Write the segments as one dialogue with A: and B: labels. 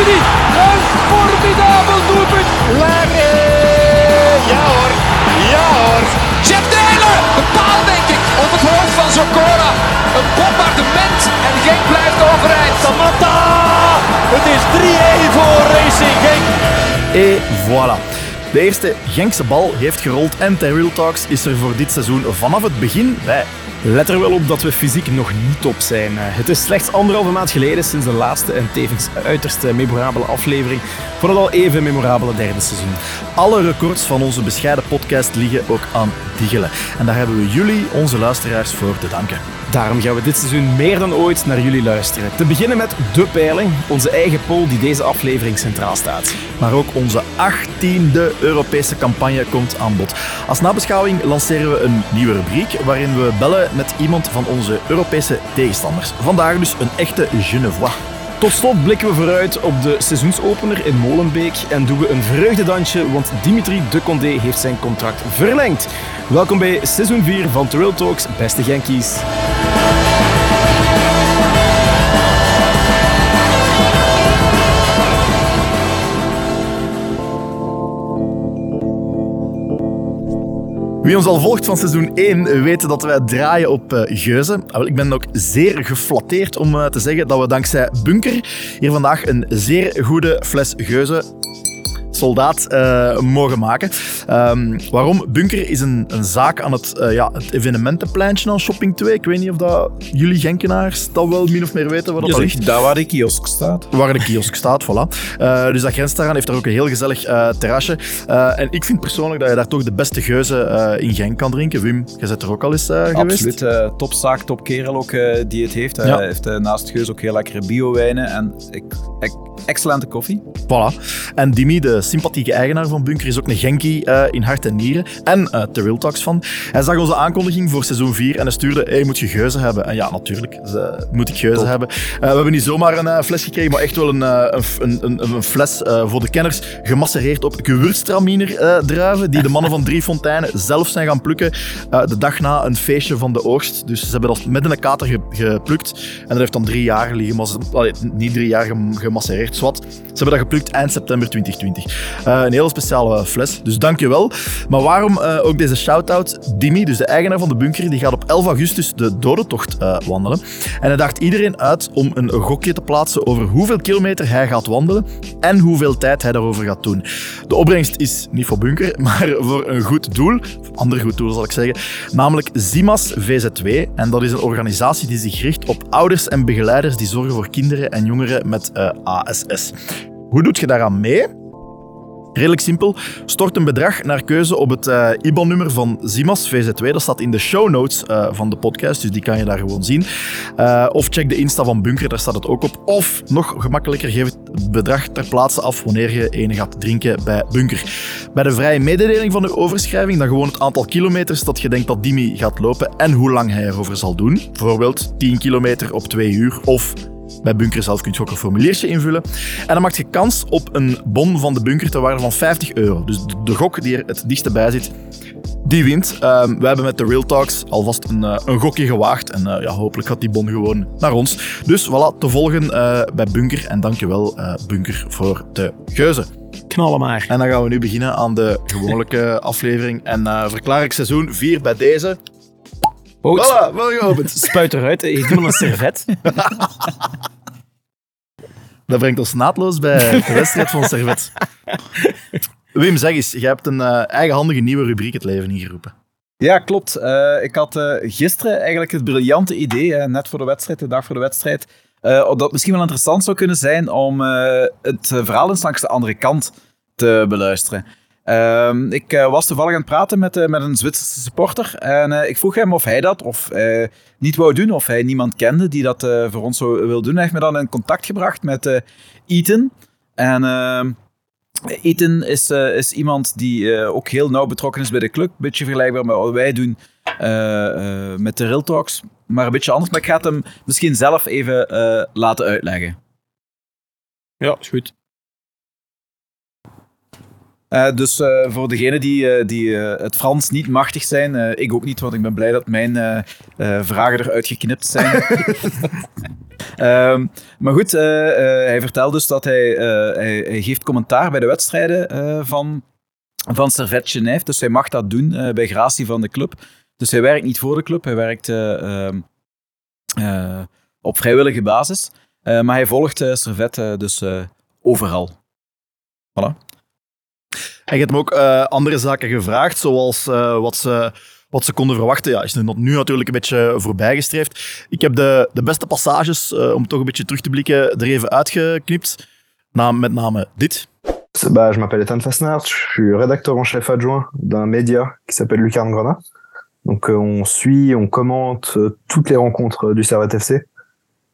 A: Een formidabel doelpunt.
B: Lage. Ja hoor. Ja hoor.
C: Jeff Delen. Een paal denk ik. Op het hoofd van Zokora. Een bombardement. En Genk blijft overeind.
B: Samatta. Het is 3-1 voor Racing Genk.
D: Et voilà. De eerste Genkse bal heeft gerold en The Real Talks is er voor dit seizoen vanaf het begin bij.
E: Let er wel op dat we fysiek nog niet op zijn. Eh, Het is slechts anderhalve maand geleden sinds de laatste en tevens uiterst memorabele aflevering van het al even memorabele derde seizoen.
D: Alle records van onze bescheiden podcast liggen ook aan Diggelen. En daar hebben we jullie, onze luisteraars, voor te danken.
E: Daarom gaan we dit seizoen meer dan ooit naar jullie luisteren. Te beginnen met de peiling, onze eigen poll die deze aflevering centraal staat.
D: Maar ook onze 18e Europese campagne komt aan bod. Als nabeschouwing lanceren we een nieuwe rubriek waarin we bellen met iemand van onze Europese tegenstanders. Vandaag dus een echte Genevois.
E: Tot slot blikken we vooruit op de seizoensopener in Molenbeek en doen we een vreugdedansje, want Dimitri de Condé heeft zijn contract verlengd. Welkom bij seizoen 4 van Trail Talks, beste Genkies.
D: Wie ons al volgt van seizoen 1 weet dat wij draaien op eh, geuzen. Ah, wel, Ik ben ook zeer geflatteerd om eh, te zeggen dat we dankzij Bunker hier vandaag een zeer goede fles geuzen soldaat eh, mogen maken. Ehm, waarom? Bunker is een, een zaak aan het, eh, ja, het evenementenpleintje aan Shopping 2. Ik weet niet of dat jullie Genkenaars dat wel min of meer weten waar dat, dat ligt.
F: Daar waar de kiosk staat.
D: Waar de kiosk staat, voilà. Eh, dus dat grenst daaraan, heeft daar ook een heel gezellig terrasje. En ik vind persoonlijk dat je daar toch de beste geuzen eh, in Genk kan drinken. Wim, jij bent er ook al eens geweest?
F: Absoluut. topzaak, topkerel ook eh, die het heeft. Hij
D: Ja.
F: heeft naast Geus ook heel lekkere bio-wijnen en ik, ik- excellente koffie.
D: Voilà. En Dimi, de sympathieke eigenaar van Bunker, is ook een Genkie eh, in hart en nieren. En eh The Real Talks van. Hij zag onze aankondiging voor seizoen 4 en hij stuurde, hey, moet je geuzen hebben? En ja, natuurlijk, dus, eh, moet ik geuzen hebben. Eh, we hebben niet zomaar een eh, fles gekregen, maar echt wel een, eh, een, een, een, fles eh, voor de kenners, gemassereerd op gewürztraminer eh, druiven, die de mannen van Drie Fonteinen zelf zijn gaan plukken eh, de dag na een feestje van de oogst. Dus ze hebben dat met een kater ge- geplukt en dat heeft dan drie jaar liggen, allee, niet drie jaar gem- gemassereerd, zwart. Ze hebben dat geplukt eind september 2020. Eh, een hele speciale fles, dus dankjewel. Maar waarom eh, ook deze shout-out? Dimi, dus de eigenaar van de bunker, die gaat op 11 augustus de dodentocht eh, wandelen. En hij daagt iedereen uit om een gokje te plaatsen over hoeveel kilometer hij gaat wandelen en hoeveel tijd hij daarover gaat doen. De opbrengst is niet voor bunker, maar voor een goed doel. Of ander goed doel zal ik zeggen. Namelijk Zimas VZW. En dat is een organisatie die zich richt op ouders en begeleiders die zorgen voor kinderen en jongeren met eh, ASS. Hoe doet je daaraan mee? Redelijk simpel. Stort een bedrag naar keuze op het eh, IBAN-nummer van Zimas VZ2. Dat staat in de show notes eh, van de podcast, dus die kan je daar gewoon zien. Eh, of check de Insta van Bunker, daar staat het ook op. Of nog gemakkelijker, geef het bedrag ter plaatse af wanneer je ene gaat drinken bij Bunker. Bij de vrije mededeling van de overschrijving dan gewoon het aantal kilometers dat je denkt dat Dimi gaat lopen en hoe lang hij erover zal doen. Bijvoorbeeld 10 kilometer op 2 uur of bij Bunker zelf kun je ook een formuliertje invullen. En dan maak je kans op een bon van de bunker ter waarde van 50 euro. Dus de, gok die er het dichtste bij zit, die wint. Ehm, wij hebben met de Real Talks alvast een, eh, een gokje gewaagd. En eh, ja, hopelijk gaat die bon gewoon naar ons. Dus voilà, te volgen eh, bij Bunker. En dankjewel Bunker voor de geuzen.
E: Knallen maar.
D: En dan gaan we nu beginnen aan de gewone aflevering. En verklaar ik seizoen 4 bij deze.
E: Boot.
D: Voilà, wel geopend.
E: Spuit eruit. Ik doe een servet.
D: Dat brengt ons naadloos bij de wedstrijd van Servet. Wim, zeg eens, jij hebt een uh, eigenhandige nieuwe rubriek het leven ingeroepen.
F: Ja, klopt. Uh, ik had uh, gisteren eigenlijk het briljante idee, uh, net voor de wedstrijd, de dag voor de wedstrijd, dat het misschien wel interessant zou kunnen zijn om het verhaal eens langs de andere kant te beluisteren. Uh, ik uh, was toevallig aan het praten met, uh, met een Zwitserse supporter en uh, ik vroeg hem of hij dat of niet wou doen, of hij niemand kende die dat voor ons zou wil doen. Hij heeft me dan in contact gebracht met Ethan. En ehm, Ethan is, is iemand die ook heel nauw betrokken is bij de club. Beetje vergelijkbaar met wat wij doen met de Real Talks, maar een beetje anders. Maar ik ga het hem misschien zelf even laten uitleggen.
E: Ja, is goed.
F: Eh, dus eh, voor degenen die, eh, die het Frans niet machtig zijn, ik ook niet, want ik ben blij dat mijn vragen eruit geknipt zijn. Ehm, maar goed, hij vertelt dus dat hij, hij, hij geeft commentaar bij de wedstrijden van, van Servet Genève. Dus hij mag dat doen bij gratie van de club. Dus hij werkt niet voor de club, hij werkt eh, ehm, eh, op vrijwillige basis. Maar hij volgt Servet eh, dus overal. Voilà.
D: En je hebt me ook eh, andere zaken gevraagd, zoals eh, wat, ze, wat ze konden verwachten. Ja, is nu natuurlijk een beetje voorbijgestreefd. Ik heb de, de beste passages, eh, om toch een beetje terug te blikken, er even uitgeknipt. Na, met name dit.
G: Bah, je m'appelle Ethan Fasnaert, je suis rédacteur en chef adjoint d'un média qui s'appelle Lucarne Grenat. Donc euh, on suit, on commente euh, toutes les rencontres du Servette FC,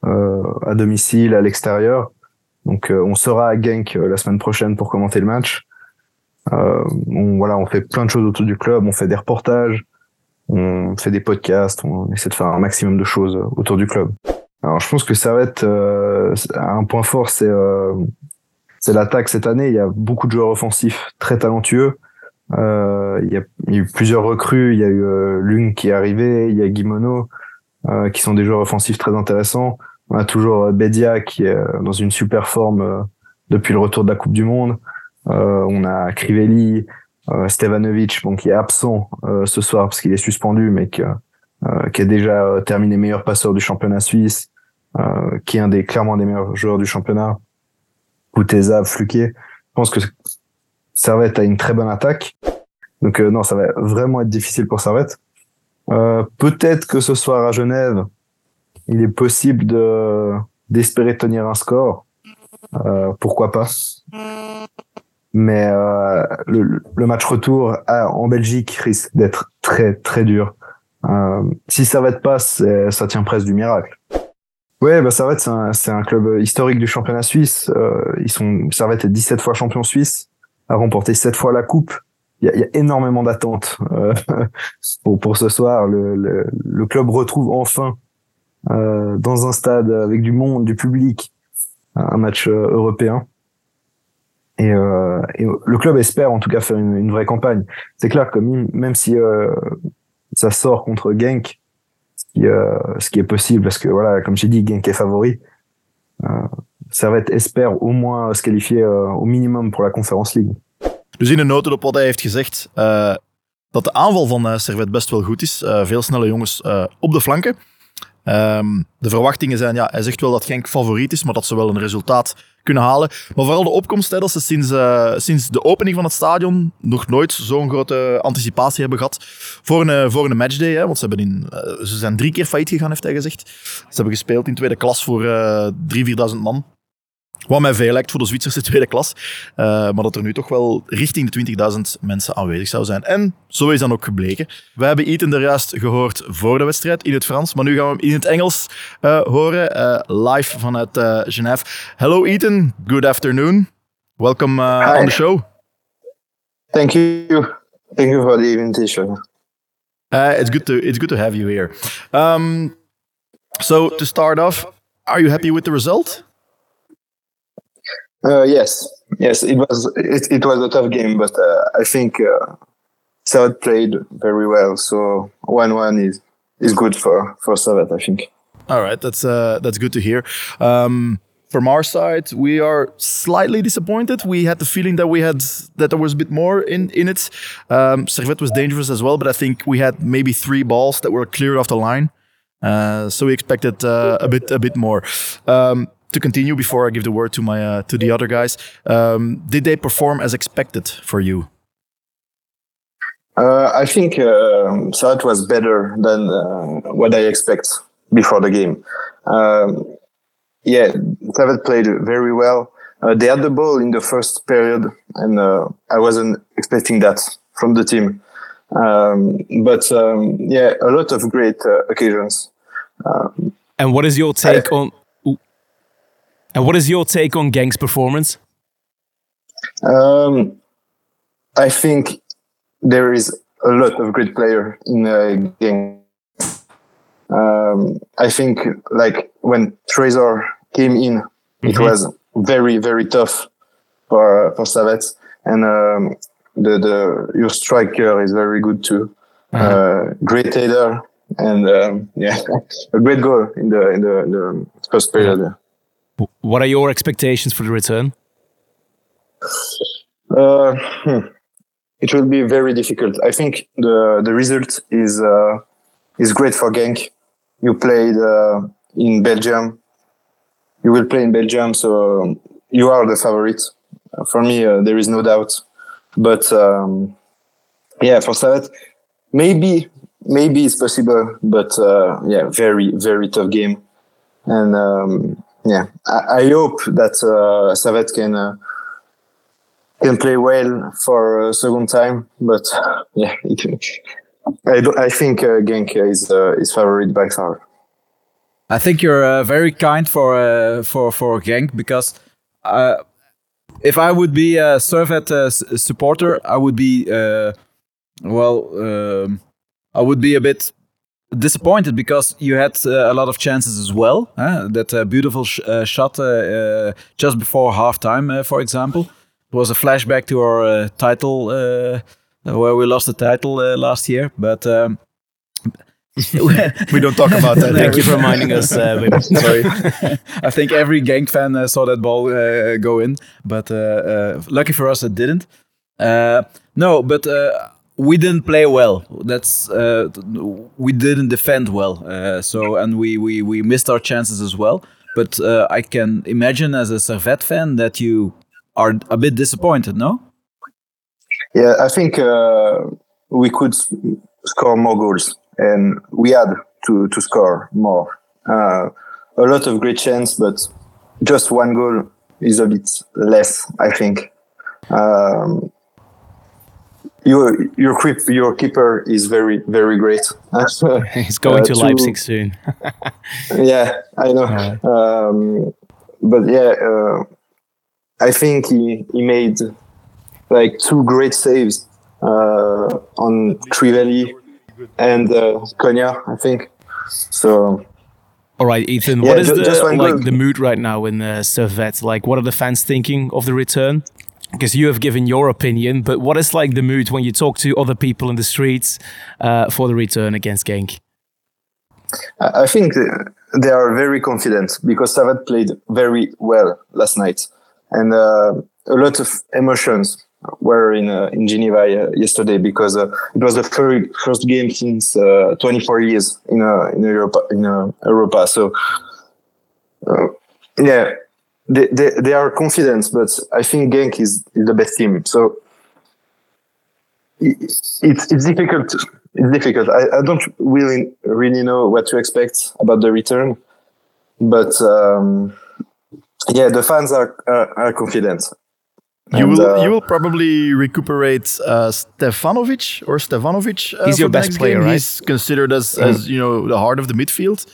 G: euh, à domicile, à l'extérieur. Donc on sera à Genk la semaine prochaine pour commenter le match. Euh, on, voilà, on fait plein de choses autour du club, on fait des reportages, on fait des podcasts, on essaie de faire un maximum de choses euh, autour du club. Alors je pense que Servette euh, a un point fort, c'est euh, c'est l'attaque cette année. Il y a beaucoup de joueurs offensifs très talentueux. Euh, il, y a, eu plusieurs recrues. Il y a eu euh, Lung qui est arrivé. Il y a Guimono euh, qui sont des joueurs offensifs très intéressants. On a toujours euh, Bedia qui est euh, dans une super forme euh, depuis le retour de la Coupe du Monde. Euh, on a Crivelli, euh, Stevanovic, bon, qui est absent euh, ce soir parce qu'il est suspendu, mais qui, euh, qui a déjà terminé meilleur passeur du championnat suisse, qui est un des clairement des meilleurs joueurs du championnat. Kuteza, Fluquet. Je pense que Servette a une très bonne attaque. Donc euh, non, ça va vraiment être difficile pour Servette. Euh, Peut-être que ce soir à Genève, il est possible de d'espérer tenir un score. Euh, pourquoi pas? Mais euh, le, match retour à- en Belgique risque d'être très très dur. Euh, si Servette passe, c'est- ça tient presque du miracle. Ouais, bah Servette, c'est un, un club historique du championnat suisse. Euh, ils sont, Servette est 17 fois champion suisse, a remporté 7 fois la coupe. Il y a, énormément d'attentes euh, pour, pour ce soir. Le, le, club retrouve enfin, euh, dans un stade avec du monde, du public, un match euh, européen. Et, euh, le club espère en tout cas faire une, vraie campagne. C'est clair que même si euh, ça sort contre Genk, ce qui, euh, ce qui est possible, parce que voilà, comme j'ai dit, Genk est favori. Euh, Servette espère au moins se qualifier euh, au minimum pour la Conference League.
D: Dus in een noten op wat hij heeft gezegd, eh, dat de aanval van eh Servet best wel goed is. Eh, veel snelle jongens op de flanken. Ehm, de verwachtingen zijn, ja, hij zegt wel dat Genk favoriet is, maar dat ze wel een resultaat kunnen halen. Maar vooral de opkomst, hè, dat ze sinds, eh, sinds de opening van het stadion nog nooit zo'n grote anticipatie hebben gehad voor een, voor een matchday. Hè, want ze, hebben in, eh, ze zijn drie keer failliet gegaan, heeft hij gezegd. Ze hebben gespeeld in tweede klas voor eh 3.000, 4.000 man. Wat mij veel lijkt voor de Zwitserse tweede klas. Eh, maar dat er nu toch wel richting de 20.000 mensen aanwezig zou zijn. En zo is dan ook gebleken. We hebben Ethan er juist gehoord voor de wedstrijd in het Frans. Maar nu gaan we hem in het Engels eh, horen. eh, live vanuit Genève. Hello Ethan, good afternoon. Welcome on the show.
G: Thank you. Thank you for the invitation.
D: It's, good to, it's good to have you here. Um, so, to start off, are you happy with the result?
G: Uh, yes, yes, it was it, it was a tough game, but uh, I think uh, played very well. So one one is is good for for Servette, I think.
D: All right, that's uh, that's good to hear. Um, from our side, we are slightly disappointed. We had the feeling that we had that there was a bit more in in it. Um, Servette was dangerous as well, but I think we had maybe three balls that were cleared off the line. Uh, so we expected uh, a bit a bit more. Um, to continue, before I give the word to my uh, to the other guys, um, did they perform as expected for you?
G: Uh, I think um Servette was better than uh, what I expect before the game. Um, yeah, Servette played very well. Uh, they had the ball in the first period, and uh, I wasn't expecting that from the team. Um, but um, yeah, a lot of great uh, occasions. Um,
E: And what is your take on? And what is your take on Gang's performance?
G: Um, I think there is a lot of great player in the game. Um, I think like when Trezor came in, it was very very tough for for Servette,
H: and um, the the your striker is very good too. uh great header and um, yeah, a great goal in the in the, in the first period.
E: W- What are your expectations for the return?
H: Uh, hmm. It will be very difficult. I think the the result is uh, is great for Genk. You played uh, in Belgium. You will play in Belgium, so you are the favorite. For me, uh, there is no doubt. But um, yeah, for Savet, maybe maybe it's possible. But uh, yeah, very very tough game. And um, yeah, I, I hope that uh, Savet can. Uh, can play well for a second time, but yeah, I, I think uh, Genk is uh, is favorite by far.
F: I think you're uh, very kind for uh, for for Genk because uh, if I would be a Servet supporter, I would be well, um, I would be a bit disappointed because you had uh, a lot of chances as well. huh? That uh, beautiful sh- uh, shot uh, uh, just before halftime, uh, for example, it was a flashback to our uh, title uh, where we lost the title uh, last year, but. Um,
D: We don't talk about that.
E: Thank you for reminding us, uh,
F: Sorry. I think every Genk fan uh, saw that ball uh, go in, but uh, uh, lucky for us, it didn't. Uh, no, but uh, we didn't play well. That's uh, we didn't defend well. Uh, so and we, we we missed our chances as well. But uh, I can imagine as a Servette fan that you are a bit disappointed. No.
H: Yeah, I think uh, we could score more goals, and we had to to score more. Uh, a lot of great chance, but just one goal is a bit less. I think. Um, your your creep, your keeper is very very great.
E: He's going
H: Uh,
E: to
H: to-
E: Leipzig soon.
H: yeah, I know. Um, but yeah, uh, I think he, he made like two great saves uh, on Crivelli and uh, Konya, I think. So
E: All right, Ethan.
H: Yeah,
E: what is
H: ju-
E: the
H: just
E: like the mood right now in the Servette? Like, what are the fans thinking of the return? Because you have given your opinion, but what is like the mood when you talk to other people in the streets uh, for the return against Genk?
H: I think they are very confident because Savat played very well last night, and uh, a lot of emotions were in uh, in Geneva uh, yesterday because uh, it was the fir- first game since uh, 24 years in in Europa in Europa. So yeah, they, they they are confident, but I think Genk is, is the best team. So it, it's it's difficult. It's difficult. I, I don't really really know what to expect about the return, but um, yeah, the fans are are, are confident.
D: You
H: And,
D: will
H: uh,
D: you will probably recuperate uh, Stefanovic or Stefanovic. Uh,
E: He's your best player,
D: game.
E: right?
D: He's considered as, as you know the heart of the midfield.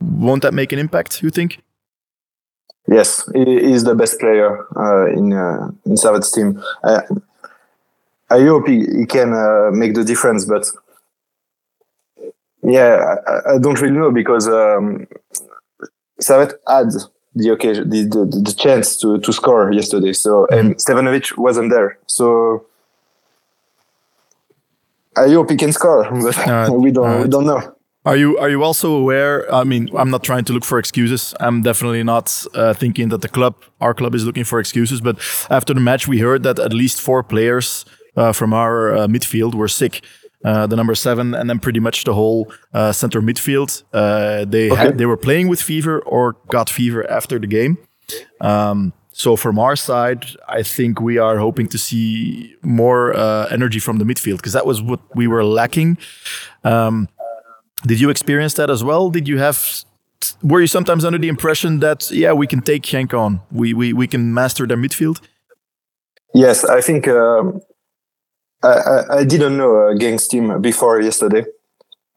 D: Won't that make an impact? You think?
H: Yes, he is the best player uh, in uh, in Savat's team. Uh, I hope he, he can uh, make the difference, but yeah, I, I don't really know because um, Savat had the occasion, the, the, the chance to, to score yesterday. So and Stevanovic wasn't there, so I hope he can score, but we don't we don't know.
D: Are you are you also aware? I mean, I'm not trying to look for excuses. I'm definitely not uh, thinking that the club, our club, is looking for excuses. But after the match, we heard that at least four players uh, from our uh, midfield were sick. Uh, the number seven, and then pretty much the whole uh, center midfield. Uh, they had, they were playing with fever or got fever after the game. Um, so from our side, I think we are hoping to see more uh, energy from the midfield because that was what we were lacking. Um, did you experience that as well? Did you have? Were you sometimes under the impression that yeah, we can take Genk on, we we we can master their midfield?
H: Yes, I think um, I, I, I didn't know uh, Gang's team before yesterday,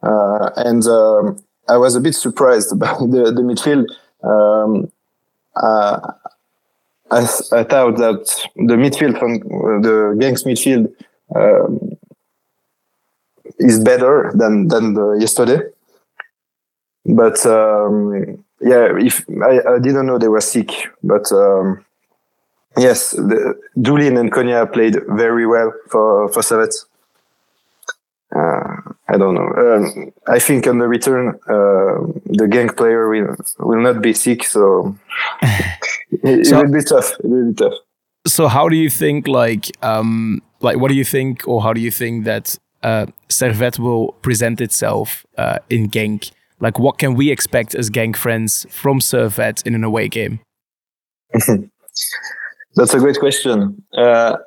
H: uh, and um, I was a bit surprised by the, the midfield. Um, uh, I, I thought that the midfield from the Gang's midfield um, is better than than the yesterday, but um, yeah, if I, I didn't know they were sick, but. Um, Yes, the, Doolin and Konya played very well for for Servette. Uh, I don't know. Um, I think on the return, uh, the gang player will will not be sick, so it, it will be tough. It will be tough.
E: So how do you think like um like what do you think or how do you think that uh Servette will present itself uh in Genk? Like what can we expect as Genk friends from Servette in an away game?
H: That's a great question. Uh,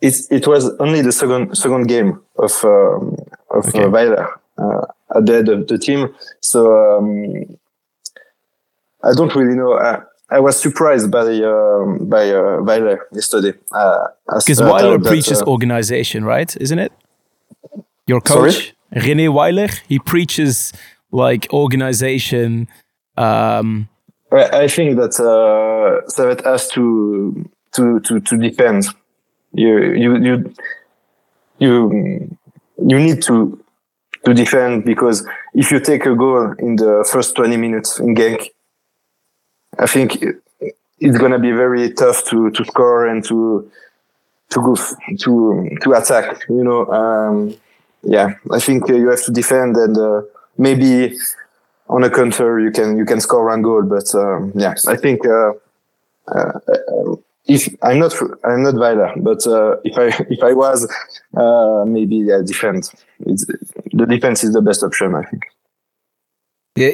H: it it was only the second second game of um, of
E: Okay.
H: uh, Weiler uh, at the head of the team, so um, I don't really know. I, I was surprised by um, by uh, Weiler yesterday. Uh,
E: Because
H: uh,
E: Weiler preaches organization, right? Isn't it? Your
H: Sorry?
E: coach, René Weiler, he preaches like organization. Um,
H: I think that uh, Servette has to to to to defend. You you you you you need to to defend because if you take a goal in the first twenty minutes in Genk, I think it's gonna be very tough to to score and to to go f- to to attack. You know, um, yeah. I think uh, you have to defend and uh, maybe on a counter you can you can score one goal but um, yeah i think uh, if i'm not i'm not Weiler, but uh, if i if i was uh, maybe yeah defend it's, the defense is the best option i think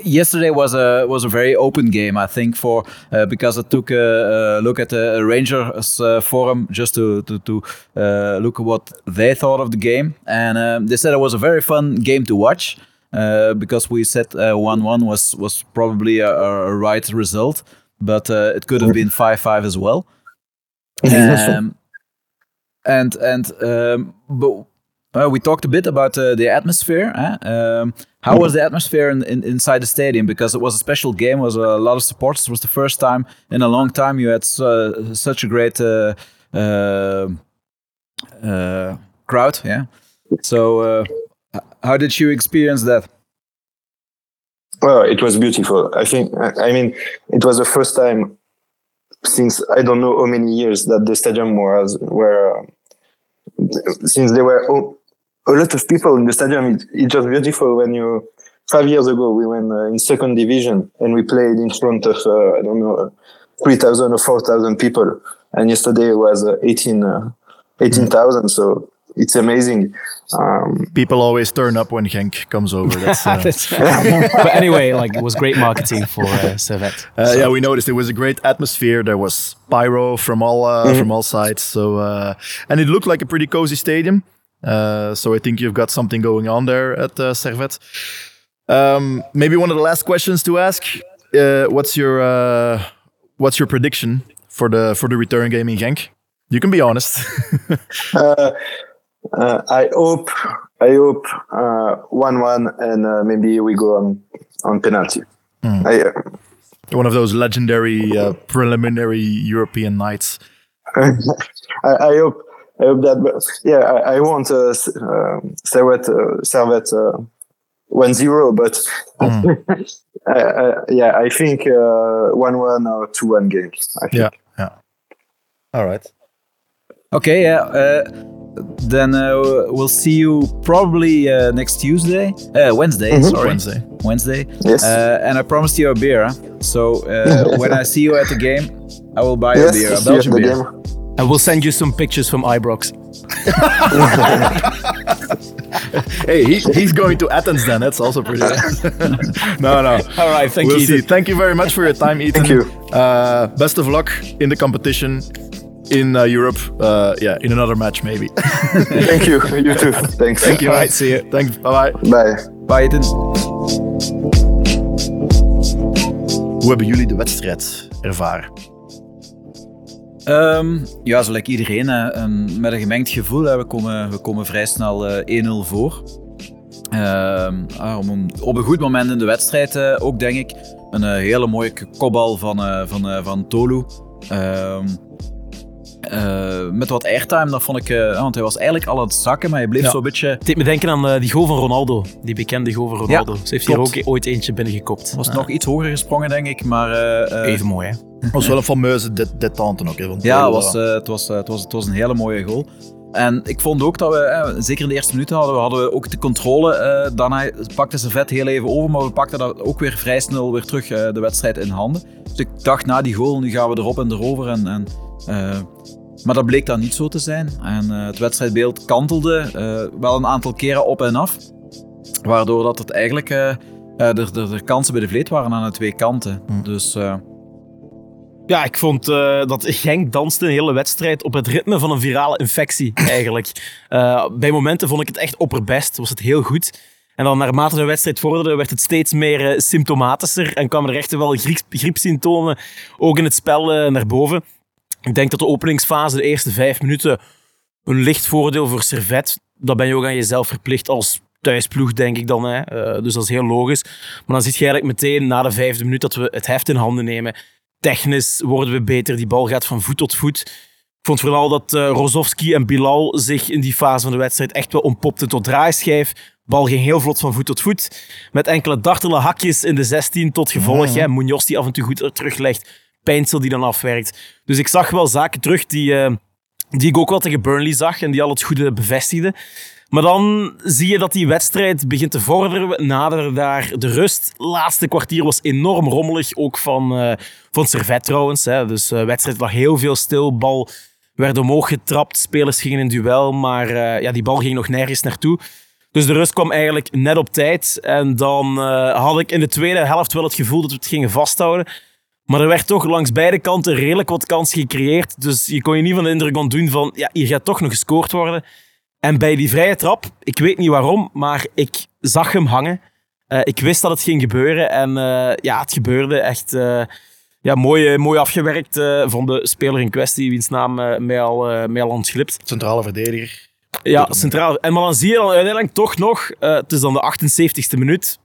F: yesterday was a was a very open game, I think, for uh, because I took a, a look at the Rangers uh, forum just to to, to uh, look at what they thought of the game, and um, they said it was a very fun game to watch uh, because we said one one was was probably a, a right result, but uh, it could have been five five as well. Um, and and um, but uh, we talked a bit about uh, the atmosphere. eh? Um, how was the atmosphere in, in, inside the stadium? Because it was a special game. Was a lot of supporters. It was the first time in a long time you had uh, such a great uh, uh, crowd. Yeah. So how did you experience that?
H: well it was beautiful i think i mean it was the first time since i don't know how many years that the stadium was where since they were o- a lot of people in the stadium it, it was beautiful when you five years ago we went uh, in second division and we played in front of uh, i don't know 3000 or 4000 people and yesterday it was uh, 18 uh, 18000 so it's amazing um,
D: People always turn up when Genk comes over. That's, uh,
E: That's- but anyway, like it was great marketing for uh, Servette.
D: Uh, yeah, we noticed it was a great atmosphere. There was pyro from all uh, from all sides. So uh, and it looked like a pretty cozy stadium. Uh, so I think you've got something going on there at uh, Servette. Um, maybe one of the last questions to ask: uh, What's your uh, what's your prediction for the for the return game in Genk? You can be honest.
H: uh, uh, I hope I hope uh, one one and uh, maybe we go on on penalty. I, uh,
D: one of those legendary uh, preliminary European nights.
H: I, I hope I hope that. But yeah, I, I want uh, S- um Servette uh, Servette uh, one zero, but I, I, yeah, I think uh, one one or two one game. I think.
D: Yeah, yeah. All right.
F: Okay, yeah. Uh, then uh, we'll see you probably uh, next Tuesday, uh, Wednesday. Sorry,
D: Wednesday.
F: Wednesday.
H: Yes.
F: Uh, and I promised you a beer. Huh? So uh, when I see you at the game, I will buy
H: Yes,
F: a beer, a
H: see you at
F: Belgian
H: the
F: beer.
H: game.
E: And we'll send you some pictures from Ibrox.
D: Hey, he, he's going to Athens then. That's also pretty. no, no.
E: All right, thank
D: we'll
E: you.
D: see. Thank you very much for your time, Ethan.
H: Thank you.
D: Uh, best of luck in the competition in uh, Europe. Uh, yeah, in another match maybe.
H: Thank you. You too. Thanks.
D: Thank you.
E: All right, see you.
D: Thanks. Bye bye.
H: Bye.
F: Bye, Ethan.
D: Hoe hebben jullie de wedstrijd ervaren?
F: Ehm, ja, zo like iedereen, hè, een- met een gemengd gevoel. Hè. We, komen, we komen vrij snel eh, 1-0 voor. Ehm, ah, om op een goed moment in de wedstrijd eh, ook, denk ik. Een eh, hele mooie kopbal van, eh, van, eh, van Tolu. Ehm, eh, met wat airtime, dat vond ik... eh, want hij was eigenlijk al aan het zakken, maar hij bleef
E: Ja.
F: zo'n beetje...
E: Het deed me denken aan eh, die goal van Ronaldo. Die bekende goal van Ronaldo. Ze heeft hier ook ooit eentje binnengekopt.
F: was
E: Ja.
F: nog iets hoger gesprongen, denk ik. Maar eh, eh,
E: Even mooi, hè?
D: Het was wel een fameuze det- detente ook. Hè, van
F: Ja,
D: Taylor.
F: het was, eh, het, was, eh, het, was, het was een hele mooie goal. En ik vond ook dat we, eh, zeker in de eerste minuten hadden we, hadden we ook de controle. eh daarna pakte Servet heel even over, maar we pakten dat ook weer vrij snel weer terug eh, de wedstrijd in handen. Dus ik dacht na die goal, nu gaan we erop en erover. En, en, eh, maar dat bleek dan niet zo te zijn. En eh, het wedstrijdbeeld kantelde eh, wel een aantal keren op en af. Waardoor dat het eigenlijk eh, eh, er, er, er kansen bij de vleet waren aan de twee kanten. Dus eh,
E: Ja, ik vond eh, dat Genk danste een hele wedstrijd op het ritme van een virale infectie, eigenlijk. Eh, bij momenten vond ik het echt opperbest, was het heel goed. En dan naarmate de wedstrijd vorderde, werd het steeds meer eh, symptomatischer en kwamen er echt wel griep, griepsymptomen ook in het spel naar boven. Ik denk dat de openingsfase, de eerste vijf minuten, een licht voordeel voor Servet. Dat ben je ook aan jezelf verplicht als thuisploeg, denk ik dan. Hè. Dus dat is heel logisch. Maar dan zie je eigenlijk meteen na de vijfde minuut dat we het heft in handen nemen. Technisch worden we beter. Die bal gaat van voet tot voet. Ik vond vooral dat eh Rozovski en Bilal zich in die fase van de wedstrijd echt wel ontpopten tot draaischijf. Bal ging heel vlot van voet tot voet. Met enkele dartele hakjes in de 16 tot gevolg. hè. Munoz die af en toe goed teruglegt. Pijnsel die dan afwerkt. Dus ik zag wel zaken terug die, eh, die ik ook wel tegen Burnley zag en die al het goede bevestigden. Maar dan zie je dat die wedstrijd begint te vorderen. We naderen daar de rust. Laatste kwartier was enorm rommelig, ook van, eh van Servet trouwens. Hè. Dus de wedstrijd lag heel veel stil. Bal werd omhoog getrapt, spelers gingen in duel, maar eh, ja, die bal ging nog nergens naartoe. Dus de rust kwam eigenlijk net op tijd. En dan eh, had ik in de tweede helft wel het gevoel dat we het gingen vasthouden. Maar er werd toch langs beide kanten redelijk wat kans gecreëerd. Dus je kon je niet van de indruk ontdoen van, ja, hier gaat toch nog gescoord worden. En bij die vrije trap, ik weet niet waarom, maar ik zag hem hangen. Eh, ik wist dat het ging gebeuren en eh, ja, het gebeurde echt eh, ja, mooi, mooi afgewerkt van de speler in kwestie, wiens naam mij, al, mij al ontglipt.
D: Centrale verdediger.
E: Ja, centraal. En maar dan zie je dan uiteindelijk toch nog, het is dan de 78ste minuut,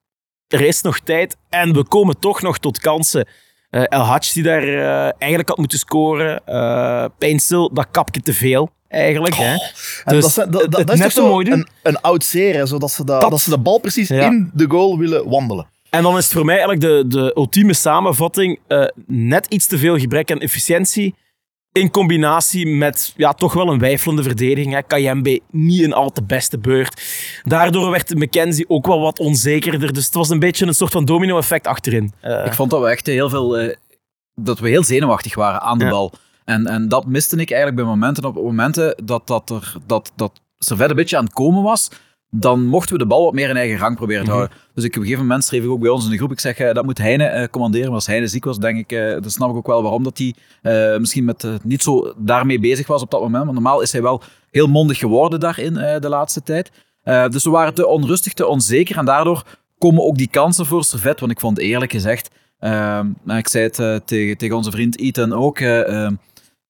E: er is nog tijd en we komen toch nog tot kansen. El Hadj die daar eigenlijk had moeten scoren. Uh, Pijnstil, dat kapje te veel eigenlijk. hè. Dus
D: dat, zijn- dat,
E: het-
D: dat,
E: het
D: is
E: net
D: toch
E: zo mooi doen.
D: een, een oud hè, zodat ze, dat,
E: Dat.
D: dat ze de bal precies
E: Ja.
D: in de goal willen wandelen.
E: En dan is het voor mij eigenlijk de, de ultieme samenvatting. eh, net iets te veel gebrek aan efficiëntie. In combinatie met ja, toch wel een wijfelende verdediging. Hè. Kayembe niet een al te beste beurt. Daardoor werd McKenzie ook wel wat onzekerder. Dus het was een beetje een soort van domino-effect achterin. Eh,
F: Ik vond dat we echt heel veel. eh, dat we heel zenuwachtig waren aan de
E: Ja.
F: bal. En, en dat miste ik eigenlijk bij momenten. Op momenten dat, dat, er, dat, dat Servet een beetje aan het komen was, dan mochten we de bal wat meer in eigen gang proberen te houden. Dus ik, op een gegeven moment schreef ik ook bij ons in de groep, ik zeg, eh, dat moet Heine eh, commanderen. Maar als Heine ziek was, denk ik, eh, dan snap ik ook wel waarom dat hij misschien met, niet zo daarmee bezig was op dat moment. Maar normaal is hij wel heel mondig geworden daarin de laatste tijd. Dus we waren te onrustig, te onzeker. En daardoor komen ook die kansen voor Servet. Want ik vond eerlijk gezegd, Ehm, nou, ik zei het tegen, tegen onze vriend Ethan ook.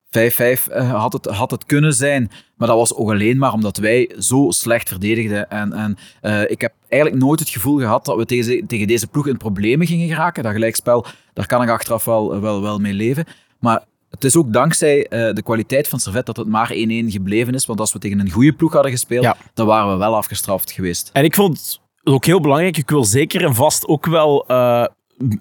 F: Eh, ehm, 5-5 eh, had, het, had het kunnen zijn. Maar dat was ook alleen maar omdat wij zo slecht verdedigden. En, en eh, ik heb eigenlijk nooit het gevoel gehad dat we tegen, tegen deze ploeg in problemen gingen geraken. Dat gelijkspel, daar kan ik achteraf wel, wel, wel mee leven. Maar het is ook dankzij eh, de kwaliteit van Servet dat het maar 1-1 gebleven is. Want als we tegen een goede ploeg hadden gespeeld,
E: Ja.
F: dan waren we wel afgestraft geweest.
E: En ik vond het ook heel belangrijk. Ik wil zeker en vast ook wel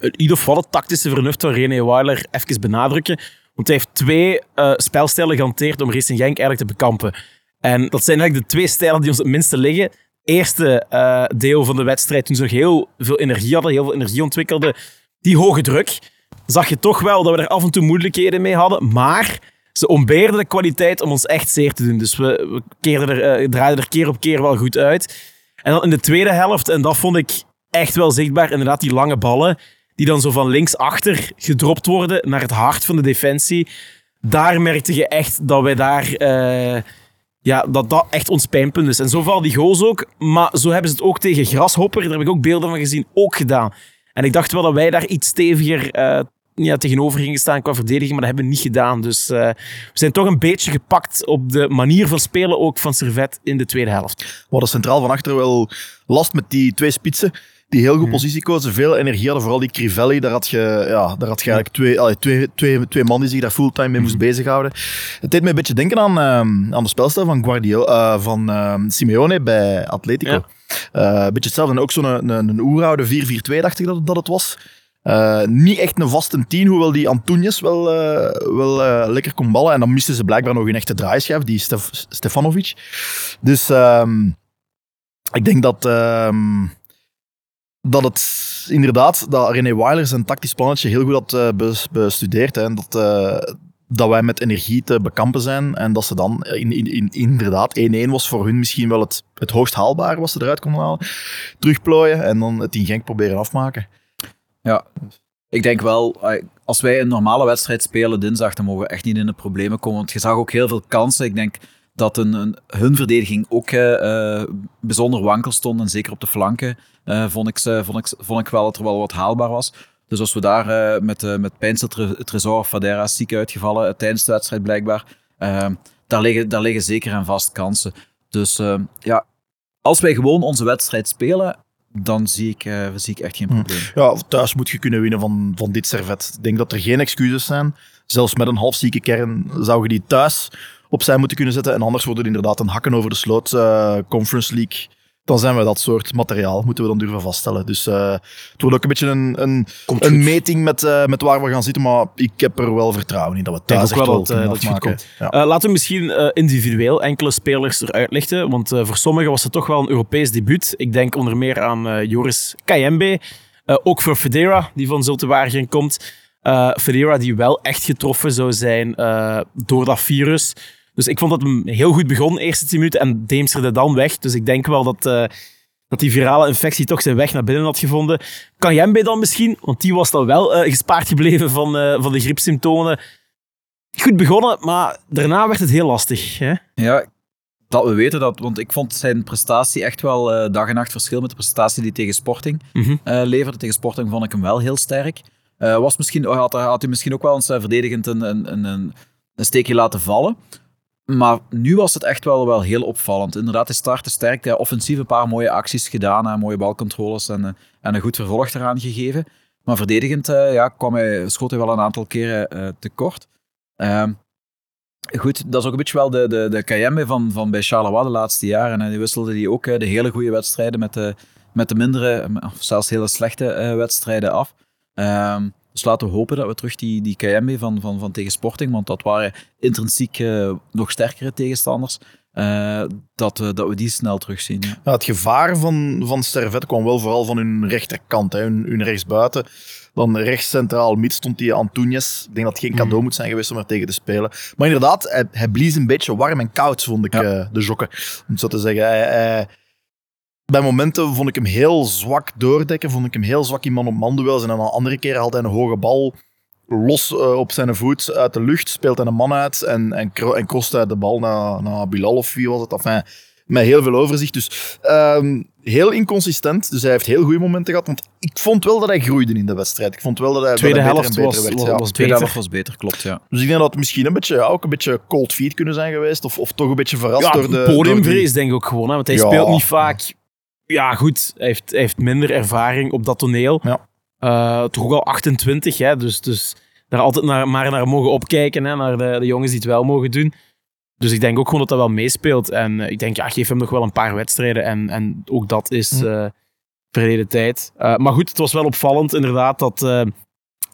E: in ieder geval het tactische vernuft van René Weiler even benadrukken. Want hij heeft twee eh, spelstijlen gehanteerd om Racing Genk eigenlijk te bekampen. En dat zijn eigenlijk de twee stijlen die ons het minste liggen. Eerste eh, deel van de wedstrijd, toen ze nog heel veel energie hadden, heel veel energie ontwikkelden, die hoge druk, zag je toch wel dat we er af en toe moeilijkheden mee hadden. Maar ze ontbeerden de kwaliteit om ons echt zeer te doen. Dus we, we keerden er, eh, draaiden er keer op keer wel goed uit. En dan in de tweede helft, en dat vond ik echt wel zichtbaar, inderdaad die lange ballen, die dan zo van links achter gedropt worden naar het hart van de defensie. Daar merkte je echt dat wij daar... eh, ja, dat dat echt ons pijnpunt is. En zo vallen die goals ook. Maar zo hebben ze het ook tegen Grashopper, daar heb ik ook beelden van gezien, ook gedaan. En ik dacht wel dat wij daar iets steviger eh, ja, tegenover gingen staan qua verdediging, maar dat hebben we niet gedaan. Dus eh, we zijn toch een beetje gepakt op de manier van spelen ook van Servet in de tweede helft.
D: We hadden centraal van achter wel last met die twee spitsen. Die heel goed positie kozen, veel energie hadden. Vooral die Crivelli, daar had je, ja, daar had je eigenlijk twee, allee, twee, twee, twee man die zich daar fulltime mee moest bezighouden. Het deed me een beetje denken aan, ehm, aan de spelstijl van, Guardiola, eh, van ehm, Simeone bij Atletico.
E: Ja.
D: Eh, een beetje hetzelfde. En ook zo'n een, een, een oeroude 4-4-2 dacht ik dat, dat het was. Eh, niet echt een vaste tien, hoewel die Antunes wel, wel lekker kon ballen. En dan misten ze blijkbaar nog een echte draaischijf, die Stef Stefanovic. Dus ehm, ik denk dat, dat het inderdaad, dat René Weiler zijn tactisch plannetje heel goed had eh, bes- bestudeerd. Hè, en dat, eh, dat wij met energie te bekampen zijn. En dat ze dan in, in, in, inderdaad 1-1 was voor hun misschien wel het, het hoogst haalbare wat ze eruit konden halen. Terugplooien en dan het in Genk proberen afmaken.
F: Ja, ik denk wel, eh, als wij een normale wedstrijd spelen dinsdag, dan mogen we echt niet in de problemen komen. Want je zag ook heel veel kansen. Ik denk dat een, hun verdediging ook bijzonder wankel stond. En zeker op de flanken vond, ik, ze- vond, ik, vond ik wel dat er wel wat haalbaar was. Dus als we daar eh, met, uh, met Tre- Tresor, Fadera ziek uitgevallen eh, tijdens de wedstrijd blijkbaar, eh, daar, liggen, daar liggen zeker en vast kansen. Dus eh, ja, als wij gewoon onze wedstrijd spelen, dan zie ik, eh, zie ik echt geen probleem.
D: Ja, thuis moet je kunnen winnen van, van dit servet. Ik denk dat er geen excuses zijn. Zelfs met een halfzieke kern zou je die thuis opzij moeten kunnen zetten. En anders wordt het inderdaad een hakken over de sloot eh, Conference League. Dan zijn we dat soort materiaal, moeten we dan durven vaststellen. Dus eh, het wordt ook een beetje een, een, een meting met, eh, met waar we gaan zitten. Maar ik heb er wel vertrouwen in dat we thuis echt
E: wel dat, eh, dat goed.
D: Ja.
E: Eh, laten we misschien eh, individueel enkele spelers eruit lichten. Want eh, voor sommigen was het toch wel een Europees debuut. Ik denk onder meer aan eh, Joris Kayembe. Eh, ook voor Federa, die van Zulte Waregem komt. Eh Federa die wel echt getroffen zou zijn eh, door dat virus. Dus ik vond dat hem heel goed begon, eerste 10 minuten. En deemsterde dan weg. Dus ik denk wel dat, eh, dat die virale infectie toch zijn weg naar binnen had gevonden. Kayembe dan misschien, want die was dan wel eh, gespaard gebleven van, eh, van de griepsymptomen. Goed begonnen, maar daarna werd het heel lastig. Hè?
F: Ja, dat we weten dat, want ik vond zijn prestatie echt wel dag en nacht verschil met de prestatie die tegen Sporting
E: Mhm.
F: leverde. Tegen Sporting vond ik hem wel heel sterk. Was misschien, had, had hij misschien ook wel eens verdedigend een, een, een, een, een steekje laten vallen. Maar nu was het echt wel, wel heel opvallend. Inderdaad, hij startte sterk. Hij offensief een paar mooie acties gedaan. mooie balcontroles en, eh, en een goed vervolg eraan gegeven. Maar verdedigend eh, ja, kwam hij, schoot hij wel een aantal keren eh, tekort. Ehm, Goed, dat is ook een beetje wel de, de, de Kayembe van, van bij Charleroi de laatste jaren. En die wisselde die ook de hele goede wedstrijden met de, met de mindere, of zelfs hele slechte wedstrijden af. Ehm, dus laten we hopen dat we terug die, die Kayembe van, van, van tegen Sporting, want dat waren intrinsiek eh, nog sterkere tegenstanders, eh, dat, we, dat we die snel terugzien. Ja.
D: Het gevaar van, van Servet kwam wel vooral van hun rechterkant, hè, hun, hun rechtsbuiten. Dan rechts centraal mid stond die Antunes. Ik denk dat het geen cadeau moet zijn geweest om er tegen te spelen. Maar inderdaad, hij, hij blies een beetje warm en koud, vond ik, eh, de jokken. Om het zo te zeggen. Hij, hij- bij momenten vond ik hem heel zwak doordekken. Vond ik hem heel zwak in man-op-man duels. En dan een andere keer haalt hij een hoge bal los eh, op zijn voet uit de lucht. Speelt hij een man uit en, en, en krost hij de bal naar, naar Bilal of wie was het. Enfin, met heel veel overzicht. Dus ehm, heel inconsistent. Dus hij heeft heel goede momenten gehad. Want ik vond wel dat hij groeide in de wedstrijd. Ik vond wel dat hij
E: tweede helft
D: beter
E: was,
D: beter werd.
E: was,
D: ja.
E: was
F: Tweede
E: beter.
F: helft was beter, klopt, ja.
D: Dus ik denk dat het misschien een beetje, ja, ook een beetje cold feet kunnen zijn geweest. Of, of toch een beetje verrast
E: Ja,
D: door de...
E: podiumvrees denk ik ook gewoon. Hè, want hij
D: Ja.
E: speelt niet vaak... Ja, goed. Hij heeft, hij heeft minder ervaring op dat toneel.
D: Ja.
E: Eh, toch ook al 28, hè, dus, dus daar altijd naar, maar naar mogen opkijken. Hè, naar de, de jongens die het wel mogen doen. Dus ik denk ook gewoon dat dat wel meespeelt. En eh, ik denk, ja, geef hem nog wel een paar wedstrijden. En, en ook dat is eh, verleden tijd. Maar goed, het was wel opvallend inderdaad dat,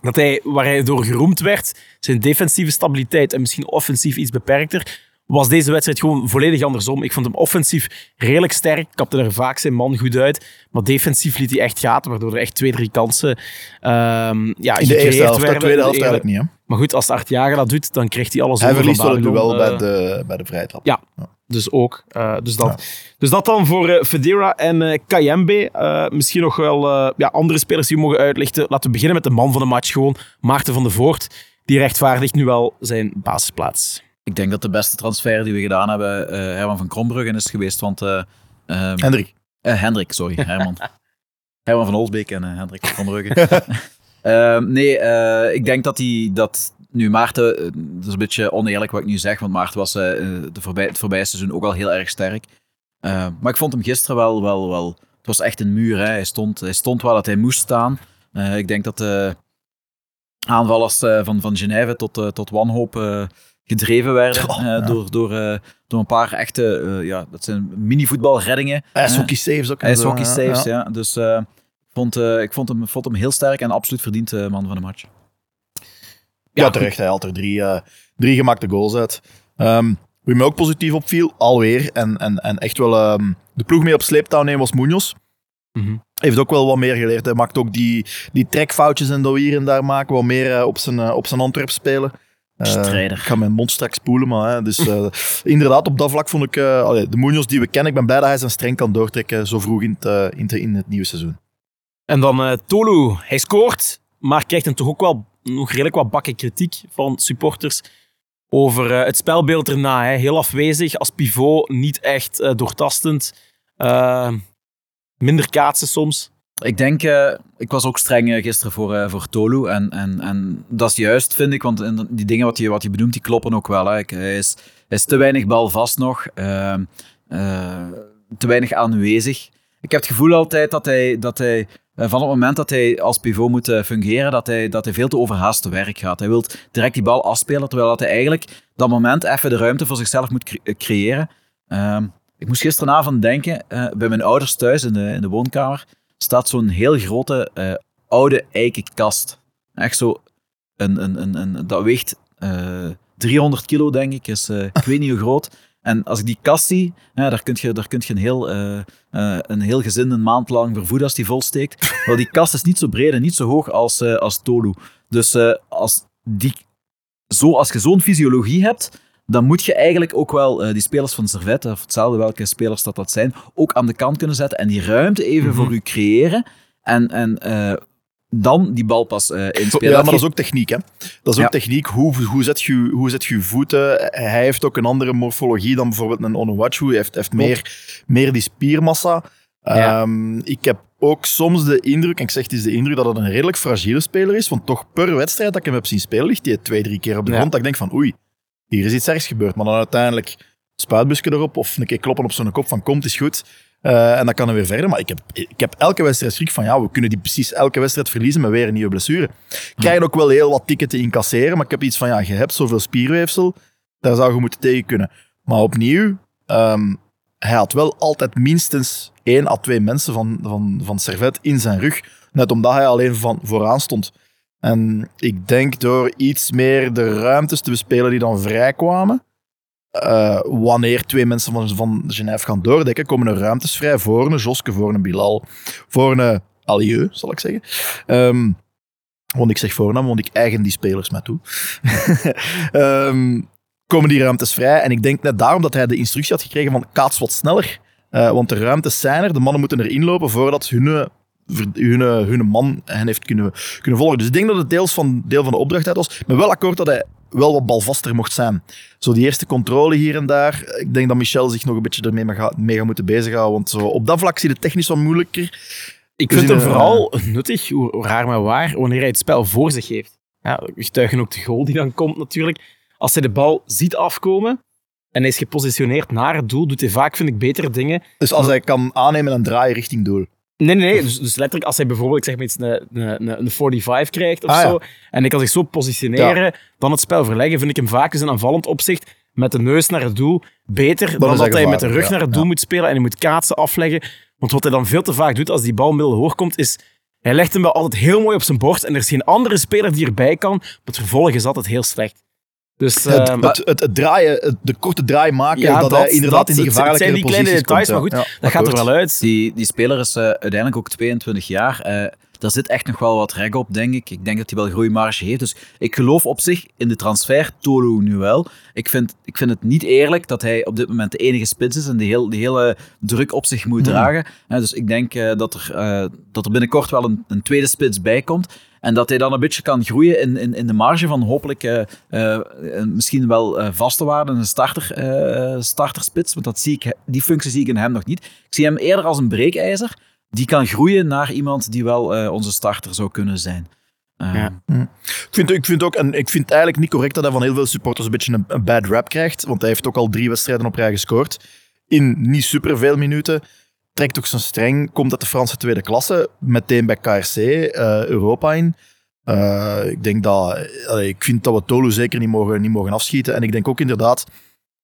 E: dat hij, waar hij door geroemd werd, zijn defensieve stabiliteit en misschien offensief iets beperkter, was deze wedstrijd gewoon volledig andersom. Ik vond hem offensief redelijk sterk, kapte er vaak zijn man goed uit, maar defensief liet hij echt gaten, waardoor er echt twee, drie kansen ehm ja,
D: In de eerste helft, de tweede helft
E: De-
D: eigenlijk niet. Hè?
E: Maar goed, als de Artjager dat doet, dan krijgt hij alles
D: Hij
E: over
D: verliest
E: van
D: wel duel
E: eh,
D: bij de, bij de vrije trap.
E: Ja. Dus ook. eh, dus, dat. dus dat dan voor eh, Federa en eh Kayembe. Eh, misschien nog wel eh, ja, andere spelers die we mogen uitlichten. Laten we beginnen met de man van de match gewoon. Maarten van der Voort. Die rechtvaardigt nu wel zijn basisplaats.
F: Ik denk dat de beste transfer die we gedaan hebben eh, Herman van Krombruggen is geweest, want... eh, ehm,
D: Hendrik.
F: Eh, Hendrik, sorry, Herman. Herman van Olsbeek en Hendrik van Brugge. Ehm, nee, ik denk dat hij dat nu Maarten, dat is een beetje oneerlijk wat ik nu zeg, want Maarten was de voorbij, het voorbije seizoen ook al heel erg sterk. Eh, maar ik vond hem gisteren wel, wel, wel, het was echt een muur. Hè. Hij, stond, hij stond waar dat hij moest staan. Ik denk dat de aanvallers van, van Genève tot, tot wanhoop gedreven werden eh,
D: ja.
F: door, door, eh, door een paar echte, eh, ja, dat zijn mini-voetbalreddingen.
D: IJshockey saves ook.
F: IJshockey saves,
D: ja.
F: ja. Dus eh, ik Vond, eh, ik vond hem, vond hem heel sterk en absoluut verdiend eh, man van de match.
D: Ja, terecht. Hij had er drie, eh, drie gemaakte goals uit. Ehm wie mij ook positief opviel, alweer, en, en, en echt wel ehm, de ploeg mee op sleeptouw nemen was Munoz.
E: Mhm.
D: Heeft ook wel wat meer geleerd. Hij maakt ook die, die trekfoutjes en dat hier en daar maken, wat meer op, zijn, op zijn Antwerp spelen. Eh,
F: Strijder.
D: ik ga mijn mond straks spoelen, maar hè, dus, eh, inderdaad, op dat vlak vond ik eh, allee, de Munoz die we kennen. Ik ben blij dat hij zijn streng kan doortrekken zo vroeg in het, eh, in, het- in het nieuwe seizoen.
E: En dan eh, Tolu. Hij scoort, maar krijgt dan toch ook wel nog redelijk wat bakken kritiek van supporters over eh, het spelbeeld erna. Hè. Heel afwezig, als pivot niet echt eh, doortastend. Minder kaatsen soms.
F: Ik denk, eh, ik was ook streng eh, gisteren voor, eh, voor Tolu. En, en, en dat is juist, vind ik. Want die dingen wat je, wat je benoemt, die kloppen ook wel. Hè. Hij, is, is te weinig balvast nog. ehm, eh, te weinig aanwezig. Ik heb het gevoel altijd dat hij, dat hij van het moment dat hij als pivot moet fungeren, dat hij, dat hij veel te overhaast te werk gaat. Hij wil direct die bal afspelen, terwijl dat hij eigenlijk dat moment even de ruimte voor zichzelf moet cre- creëren. Ehm, ik moest gisteravond denken, bij mijn ouders thuis in de, in de woonkamer, staat zo'n heel grote eh, oude eiken kast. Echt zo, een, een, een, dat weegt eh 300 kilo, denk ik. Is, eh, ik weet niet hoe groot. En als ik die kast zie, ja, daar kun je, daar kun je een, heel, een heel gezin een maand lang vervoeden als die volsteekt. Maar die kast is niet zo breed en niet zo hoog als, als Tolu. Dus als, die, zo, als je zo'n fysiologie hebt, dan moet je eigenlijk ook wel eh, die spelers van Servette, of hetzelfde welke spelers dat dat zijn, ook aan de kant kunnen zetten en die ruimte even voor u creëren. En, en eh, dan die bal pas eh inspelen.
D: Ja, maar dat is ook techniek, hè. Dat is ook
F: Ja.
D: techniek. Hoe, hoe, zet je, hoe zet je voeten? Hij heeft ook een andere morfologie dan bijvoorbeeld een Onuachu. Hij heeft, heeft meer, meer die spiermassa.
F: Ja.
D: Ehm, ik heb ook soms de indruk, en ik zeg het is de indruk, dat het een redelijk fragiele speler is. Want toch per wedstrijd dat ik hem heb zien spelen, ligt hij twee, drie keer op de
E: Ja.
D: grond. Dat ik denk van oei, hier is iets ergs gebeurd. Maar dan uiteindelijk spuitbusje erop of een keer kloppen op zijn kop van komt, is goed. Eh, en dan kan hij weer verder. Maar ik heb, ik heb elke wedstrijd schrik van ja, we kunnen die precies elke wedstrijd verliezen met weer een nieuwe blessure. Krijgen ook wel heel wat tikken te incasseren, maar ik heb iets van ja, je hebt zoveel spierweefsel, daar zou je moeten tegen kunnen. Maar opnieuw, ehm, hij had wel altijd minstens één à twee mensen van, van, van Servet in zijn rug. Net omdat hij alleen van vooraan stond. En ik denk door iets meer de ruimtes te bespelen die dan vrijkwamen, eh, wanneer twee mensen van, van Genève gaan doordekken, komen er ruimtes vrij voor een Joske, voor een Bilal, voor een Alieu, zal ik zeggen. Ehm, want ik zeg voornaam, want ik eigen die spelers mij toe. Ehm, komen die ruimtes vrij. En ik denk net daarom dat hij de instructie had gekregen van kaats wat sneller. Eh, want de ruimtes zijn er, de mannen moeten erin lopen voordat hun, hun, hun man hen heeft kunnen, kunnen volgen. Dus ik denk dat het deels van, deel van de opdracht uit was. Ben wel akkoord dat hij wel wat balvaster mocht zijn. Zo die eerste controle hier en daar. Ik denk dat Michel zich nog een beetje ermee mee gaat, mee gaat moeten bezighouden. Want zo, op dat vlak zie je het technisch wat moeilijker.
E: Ik
D: Dus
E: vind
D: een-
E: vooral nuttig, hoe hoe raar maar waar, wanneer hij het spel voor zich heeft. Ja, getuigen ook de goal die dan komt natuurlijk. Als hij de bal ziet afkomen en hij is gepositioneerd naar het doel, doet hij vaak, vind ik, betere dingen.
D: Dus als hij kan aannemen en draaien richting doel.
E: Nee, nee, nee. Dus, dus letterlijk, als hij bijvoorbeeld ik zeg maar iets, een, een, een, een 45 krijgt of
D: Ah, ja.
E: zo, en hij kan zich zo positioneren, dan het spel verleggen, vind ik hem vaak eens in aanvallend opzicht met de neus naar het doel beter dan dat
D: hij
E: hij met de rug
D: ja,
E: naar het doel moet spelen en hij moet kaatsen afleggen. Want wat hij dan veel te vaak doet als die bal middelhoog komt, is hij legt hem wel altijd heel mooi op zijn borst en er is geen andere speler die erbij kan, maar het vervolg is altijd heel slecht. Dus,
D: Het,
E: ehm,
D: het, het, het draaien, het- de korte draai maken,
E: Ja,
D: dat,
E: dat-
D: hij inderdaad
E: dat-
D: in die
E: het- het
D: gevaarlijke
E: zijn die kleine details,
D: komt,
E: maar goed,
D: Ja,
E: dat gaat er wel uit.
F: Die, die speler is eh, uiteindelijk ook 22 jaar. Eh daar zit echt nog wel wat rek op, denk ik. Ik denk dat hij wel groeimarge heeft. Dus ik geloof op zich in de transfer Tolu nu wel. Ik vind, ik vind het niet eerlijk dat hij op dit moment de enige spits is en die, heel, die hele druk op zich moet dragen. Eh, dus ik denk eh, dat, er, eh, dat er binnenkort wel een, een tweede spits bij komt. En dat hij dan een beetje kan groeien in, in, in de marge van hopelijk eh, misschien wel eh, vaste waarde, een starter, starterspits. Want dat zie ik, die functie zie ik in hem nog niet. Ik zie hem eerder als een breekijzer die kan groeien naar iemand die wel eh, onze starter zou kunnen zijn. Eh,
E: Ja.
D: Ik vind, ik, vind ook, en ik vind het eigenlijk niet correct dat hij van heel veel supporters een beetje een, bad rap krijgt. Want hij heeft ook al drie wedstrijden op rij gescoord. In niet superveel minuten. Trekt ook zijn streng. Komt uit de Franse tweede klasse. Meteen bij KRC eh, Europa in. Eh, ik denk dat... ik vind dat we Tolu zeker niet mogen, niet mogen afschieten. En ik denk ook inderdaad...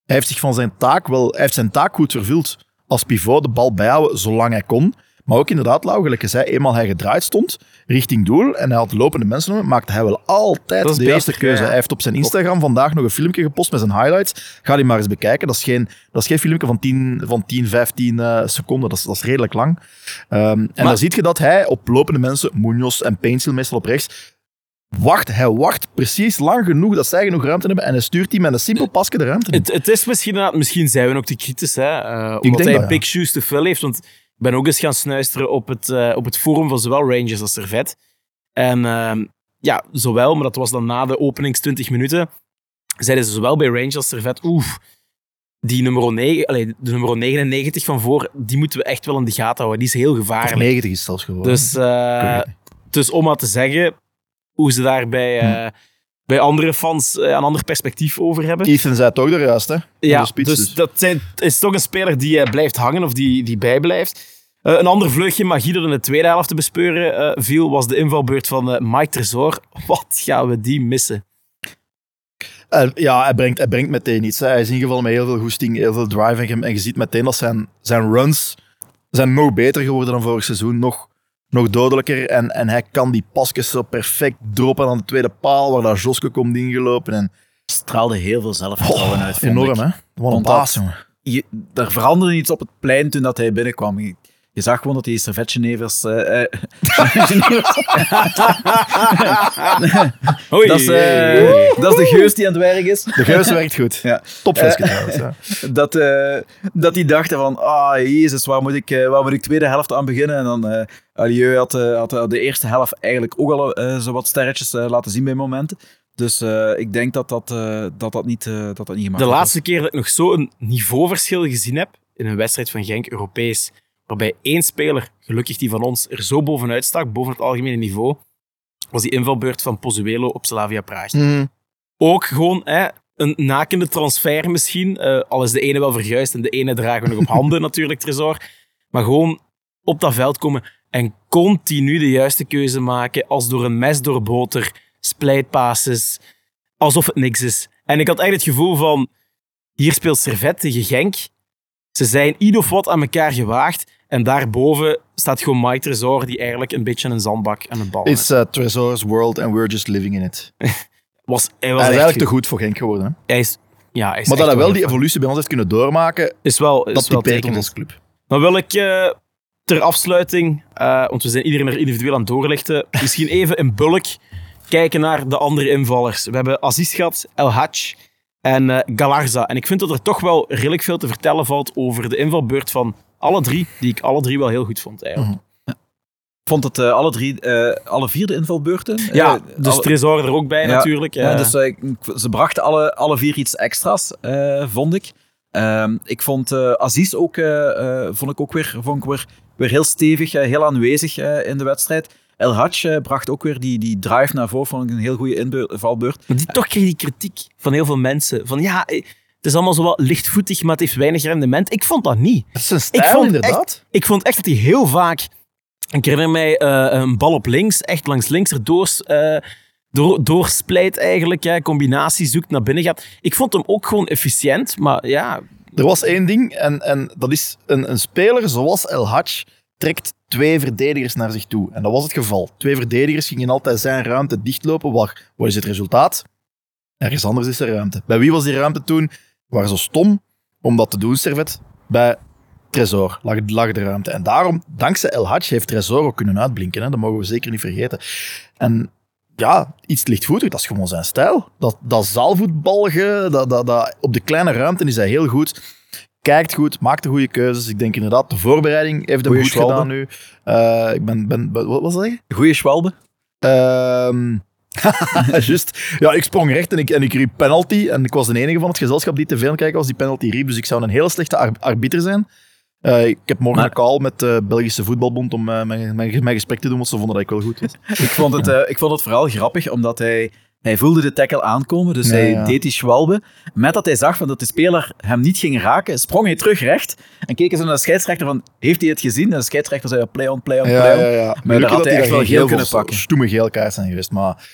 D: Hij heeft zich van zijn taak wel... Hij heeft zijn taak goed vervuld. Als pivot de bal bijhouden zolang hij kon. Maar ook inderdaad, Lau, gelijk zei, eenmaal hij gedraaid stond richting doel en hij had lopende mensen om, maakte hij wel altijd de
E: beter,
D: eerste keuze.
E: ja.
D: Hij heeft op zijn Instagram vandaag nog een filmpje gepost met zijn highlights. Ga die maar eens bekijken. Dat is geen, dat is geen filmpje van 10, van 10 15 eh, seconden. Dat is, dat is redelijk lang. Ehm, en dan zie je dat hij op lopende mensen, Munoz en Painsil meestal op rechts, wacht. Hij wacht precies lang genoeg dat zij genoeg ruimte hebben en hij stuurt die met een simpel pasje de ruimte in.
E: Het, het is misschien, inderdaad- misschien zijn we ook te kritisch, hè, eh, omdat hij big shoes te fill heeft. Want ben ook eens gaan snuisteren op het, eh, op het forum van zowel Rangers als Servet. En ehm, ja, zowel, maar dat was dan na de openings 20 minuten, zeiden ze zowel bij Rangers als Servet, oef, die nummer, 9, allee, de nummer 99 van voor, die moeten we echt wel in de gaten houden. Die is heel
D: Of
E: gevaarlijk.
D: 90 is zelfs geworden.
E: Dus, eh, dus om maar te zeggen hoe ze daar bij, eh, bij andere fans eh, een ander perspectief over hebben.
D: Ethan zei het ook er juist, hè?
E: Ja, dus,
D: dus.
E: dat zijn, is toch een speler die eh, blijft hangen of die, die bijblijft. Eh, een ander vleugje magie dat in de tweede helft te bespeuren viel, was de invalbeurt van eh, Mike Tresor. Wat gaan we die missen?
D: Ja, hij brengt, hij brengt meteen iets. Hè. Hij is ingevallen met heel veel goesting, heel veel je, en je ziet meteen dat zijn, zijn runs zijn nog beter geworden dan vorig seizoen. Nog, nog dodelijker. En, en hij kan die pasjes zo perfect droppen aan de tweede paal, waar dat Joske komt ingelopen. En,
F: straalde heel veel zelfvertrouwen uit. vond
D: enorm, hè? Wat een jongen.
F: Je, er veranderde iets op het plein toen dat hij binnenkwam. Je zag gewoon dat die servetgenevers... eh, eh,
E: Oei,
F: dat, is, eh, dat is de geus die aan het werk is.
D: De Geus werkt goed.
F: Ja.
D: Topflesje trouwens. Ja.
F: dat, eh, dat die dachten van, ah, jezus, waar moet ik, eh, waar moet ik tweede helft aan beginnen? En dan, eh Alieu had, eh, had eh, de eerste helft eigenlijk ook al eh, zo wat sterretjes eh, laten zien bij momenten. Dus eh, ik denk dat dat, eh, dat, dat, niet, eh, dat, dat niet
E: De
F: gemakkelijk
E: laatste keer dat ik nog zo'n niveauverschil gezien heb in een wedstrijd van Genk, Europees, waarbij één speler, gelukkig die van ons, er zo bovenuit stak, boven het algemene niveau, was die invalbeurt van Pozuelo op Slavia Praag. Ook gewoon hè, een nakende transfer misschien, eh, al is de ene wel verguisd en de ene dragen we nog op handen natuurlijk, Tresor. Maar gewoon op dat veld komen en continu de juiste keuze maken, als door een mes door boter, splijtpasses, alsof het niks is. En ik had eigenlijk het gevoel van, hier speelt Servet tegen Genk. Ze zijn ieder of wat aan elkaar gewaagd. En daarboven staat gewoon Mike Tresor, die eigenlijk een beetje een zandbak aan het bal is.
D: It's uh, Tresor's world and we're just living in it. Hij
E: Was, hij
D: is
E: was echt
D: eigenlijk te
E: goed.
D: voor Genk geworden. Hè?
E: Hij is, ja, hij is
D: Maar dat hij wel die evolutie bij ons heeft kunnen doormaken,
E: is wel, is
D: dat
E: wel
D: ons als club.
E: Dan wil ik eh, ter afsluiting, eh, want we zijn iedereen er individueel aan het doorlichten, misschien even in bulk kijken naar de andere invallers. We hebben Aziz gehad, El Hadj en eh, Galarza. En ik vind dat er toch wel redelijk veel te vertellen valt over de invalbeurt van alle drie, die ik alle drie wel heel goed vond eigenlijk.
F: Ik vond het eh, alle drie, eh, alle vier de invalbeurten.
E: Ja,
F: Eh,
E: dus
F: alle-
E: Tresor er ook bij
F: Ja,
E: natuurlijk.
F: Ja, dus ze brachten alle, alle vier iets extra's, vond ik. Ehm, ik vond Aziz ook, vond ik ook weer, vond ik weer, weer heel stevig, heel aanwezig in de wedstrijd. El Hadj bracht ook weer die, die drive naar voren, vond ik een heel goede invalbeurt.
E: Maar die, toch kreeg die kritiek van heel veel mensen. Van ja, het is allemaal zo wat lichtvoetig, maar het heeft weinig rendement. Ik vond dat niet.
D: Dat is een
E: Ik
D: stijl,
E: vond
D: inderdaad.
E: Ik vond echt dat hij heel vaak... Ik herinner mij eh, een bal op links, echt langs links erdoor eh, door, doorsplijt eigenlijk. Ja, combinatie zoekt, naar binnen gaat. Ik vond hem ook gewoon efficiënt, maar ja...
D: Er was één ding, en, en dat is een, een speler zoals El Hadj trekt twee verdedigers naar zich toe. En dat was het geval. Twee verdedigers gingen altijd zijn ruimte dichtlopen. Waar, wat is het resultaat? Ergens anders is er ruimte. Bij wie was die ruimte toen? Waren zo stom om dat te doen, Servet. Bij Tresor lag, lag de ruimte. En daarom, dankzij El Hadj, heeft Tresor ook kunnen uitblinken. Hè? Dat mogen we zeker niet vergeten. En ja, iets lichtvoetig, dat is gewoon zijn stijl. Dat, dat zaalvoetbalge, dat, dat, dat, op de kleine ruimte is hij heel goed. Kijkt goed, maakt de goede keuzes. Ik denk inderdaad, de voorbereiding heeft hem goed
F: Schwalbe.
D: gedaan nu. Eh, ik ben, ben, wat was dat?
F: Goeie Schwalbe.
D: Ehm Juist. Ja, ik sprong recht en ik, en ik riep penalty. En ik was de enige van het gezelschap die te veel aan kijken was die penalty riep. Dus ik zou een hele slechte ar- arbiter zijn. Eh, ik heb morgen
F: Maar-
D: een call met de Belgische voetbalbond om eh, mijn, mijn, mijn gesprek te doen, want ze vonden dat ik wel goed was.
F: Ik vond, het, eh, ik vond het vooral grappig, omdat hij, hij voelde de tackle aankomen. Dus
D: Ja,
F: hij
D: ja.
F: deed die schwalbe. Met dat hij zag van dat de speler hem niet ging raken, sprong hij terug recht. En keken ze naar de scheidsrechter van, heeft hij het gezien? En de scheidsrechter zei, play on, play on, play on.
D: ja.
F: Maar daar had hij echt wel geel kunnen pakken.
D: Stoeme geel kaart zijn geweest. Maar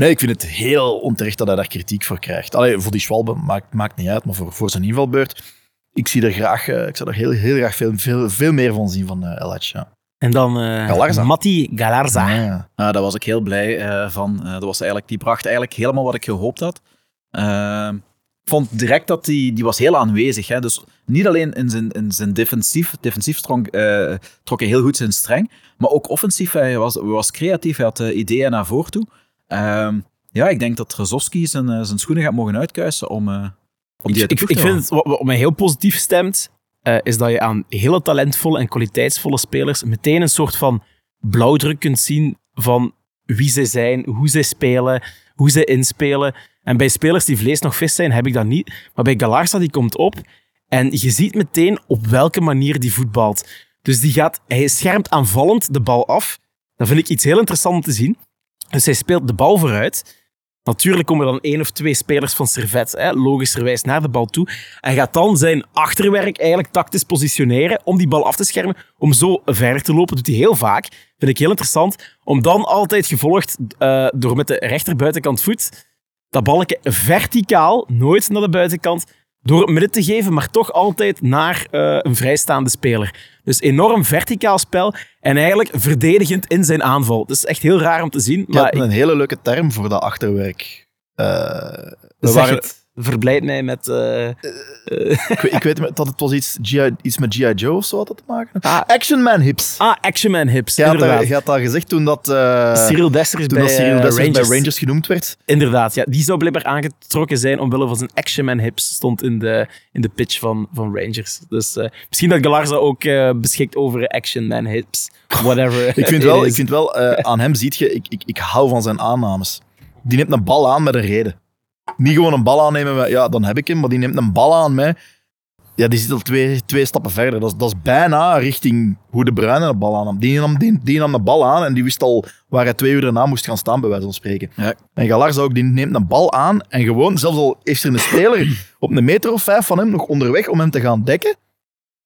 D: nee, ik vind het heel onterecht dat hij daar kritiek voor krijgt. Allee, voor die Schwalbe maakt, maakt niet uit, maar voor, voor zijn invalbeurt, ik zie er graag, eh, ik zou er heel, heel graag veel, veel, veel meer van zien van eh El Hadj, ja.
E: En dan eh
D: Galarza.
E: Matti Galarza.
D: Ja.
F: Ah, daar was ik heel blij eh, van. Eh, dat was eigenlijk, die bracht eigenlijk helemaal wat ik gehoopt had. Ehm, ik vond direct dat die, die was heel aanwezig. Hè? Dus niet alleen in zijn, in zijn defensief. Defensief eh, trok hij heel goed zijn streng. Maar ook offensief. Hij was, was creatief. Hij had ideeën naar voren toe. Ehm, ja, ik denk dat Rozovski zijn, eh, zijn schoenen gaat mogen uitkuisen om, eh om die
E: Ik, ik
F: te
E: vind het, wat, wat mij heel positief stemt, eh, is dat je aan hele talentvolle en kwaliteitsvolle spelers meteen een soort van blauwdruk kunt zien van wie zij zijn, hoe zij spelen, hoe zij inspelen. En bij spelers die vlees nog vis zijn, heb ik dat niet. Maar bij Galarza, die komt op en je ziet meteen op welke manier die voetbalt. Dus die gaat, hij schermt aanvallend de bal af. Dat vind ik iets heel interessants om te zien. Dus hij speelt de bal vooruit. Natuurlijk komen dan één of twee spelers van Servet, hè, logischerwijs, naar de bal toe. En gaat dan zijn achterwerk eigenlijk tactisch positioneren om die bal af te schermen, om zo verder te lopen. Doet hij heel vaak. Vind ik heel interessant. Om dan altijd gevolgd eh, door met de rechterbuitenkant voet dat balken verticaal, nooit naar de buitenkant, door het midden te geven, maar toch altijd naar eh, een vrijstaande speler. Dus enorm verticaal spel en eigenlijk verdedigend in zijn aanval. Het is echt heel raar om te zien, maar
D: hebt
E: ik,
D: een hele leuke term voor dat achterwerk. Eh, we waren.
E: Verblijd mij met... eh,
D: ik, weet- ik weet dat het was iets, GI, iets met G.I. Joe of zo had dat te maken.
E: Ah.
D: Action Man hips.
E: ah, Action Man Hips,
D: Je had,
E: inderdaad.
D: daar, je had dat gezegd toen dat, eh,
E: Cyril Dessers
D: toen
E: bij,
D: dat Cyril
E: eh,
D: Dessers
E: Rangers.
D: bij Rangers genoemd werd.
E: Inderdaad, ja. Die zou blijkbaar aangetrokken zijn omwille van zijn Action Man Hips, stond in de, in de pitch van, van Rangers. Dus eh, misschien dat Galarza ook eh, beschikt over Action Man Hips. Whatever.
D: Ik vind wel, ik vind wel eh, aan hem ziet je, ik, ik, ik hou van zijn aannames. Die neemt een bal aan met een reden. Niet gewoon een bal aannemen, ja, dan heb ik hem, maar die neemt een bal aan mij. Ja, die zit al twee, twee stappen verder. Dat is, dat is bijna richting hoe de Bruine de bal aannam. Die nam, die, die nam de bal aan en die wist al waar hij twee uur daarna moest gaan staan, bij wijze van spreken.
F: Ja.
D: En Galarza ook, die neemt een bal aan en gewoon, zelfs al is er een speler op een meter of vijf van hem nog onderweg om hem te gaan dekken,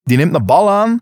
D: die neemt een bal aan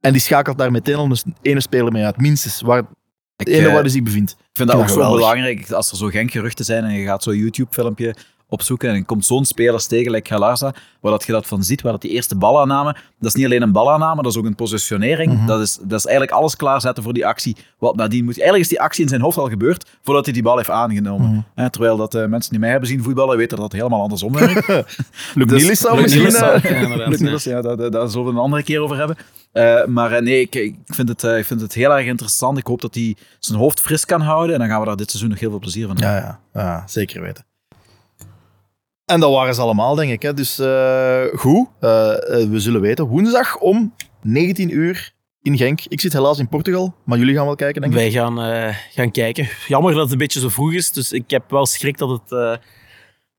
D: en die schakelt daar meteen al een ene speler mee uit, minstens, waar het
F: Ik,
D: ene
F: eh,
D: waar hij zich bevindt.
F: Ik vind dat
D: Ja,
F: ook zo
D: geweldig.
F: belangrijk, als er zo Genk-geruchten zijn en je gaat zo'n YouTube-filmpje opzoeken en komt zo'n spelers tegen, like Galarza, waar dat je dat van ziet, waar dat die eerste balaanname, dat is niet alleen een balaanname, dat is ook een positionering.
D: Mhm.
F: dat, is, dat is eigenlijk alles klaarzetten voor die actie. Wat nadien moet. Eigenlijk is die actie in zijn hoofd al gebeurd, voordat hij die bal heeft aangenomen.
D: Mhm.
F: Hè, terwijl dat eh, mensen die mij hebben zien voetballen, weten dat het helemaal andersom werkt.
D: Luc
F: Dus-
D: Nielis zou
E: Luc
D: misschien...
E: Nielis zou-
D: eh,
E: ja.
F: Niels, daar, zullen we een andere keer over hebben. Eh, maar nee, ik, ik, vind het, eh, ik vind het heel erg interessant. Ik hoop dat hij zijn hoofd fris kan houden en dan gaan we daar dit seizoen nog heel veel plezier van hebben.
D: Ja, ja, ja, zeker weten. En dat waren ze allemaal, denk ik. Hè. Dus eh, goed, Eh, eh, we zullen weten. Woensdag om 19 uur in Genk. Ik zit helaas in Portugal, maar jullie gaan wel kijken, denk ik.
E: Wij gaan, eh, gaan kijken. Jammer dat het een beetje zo vroeg is, dus ik heb wel schrik dat, het, eh,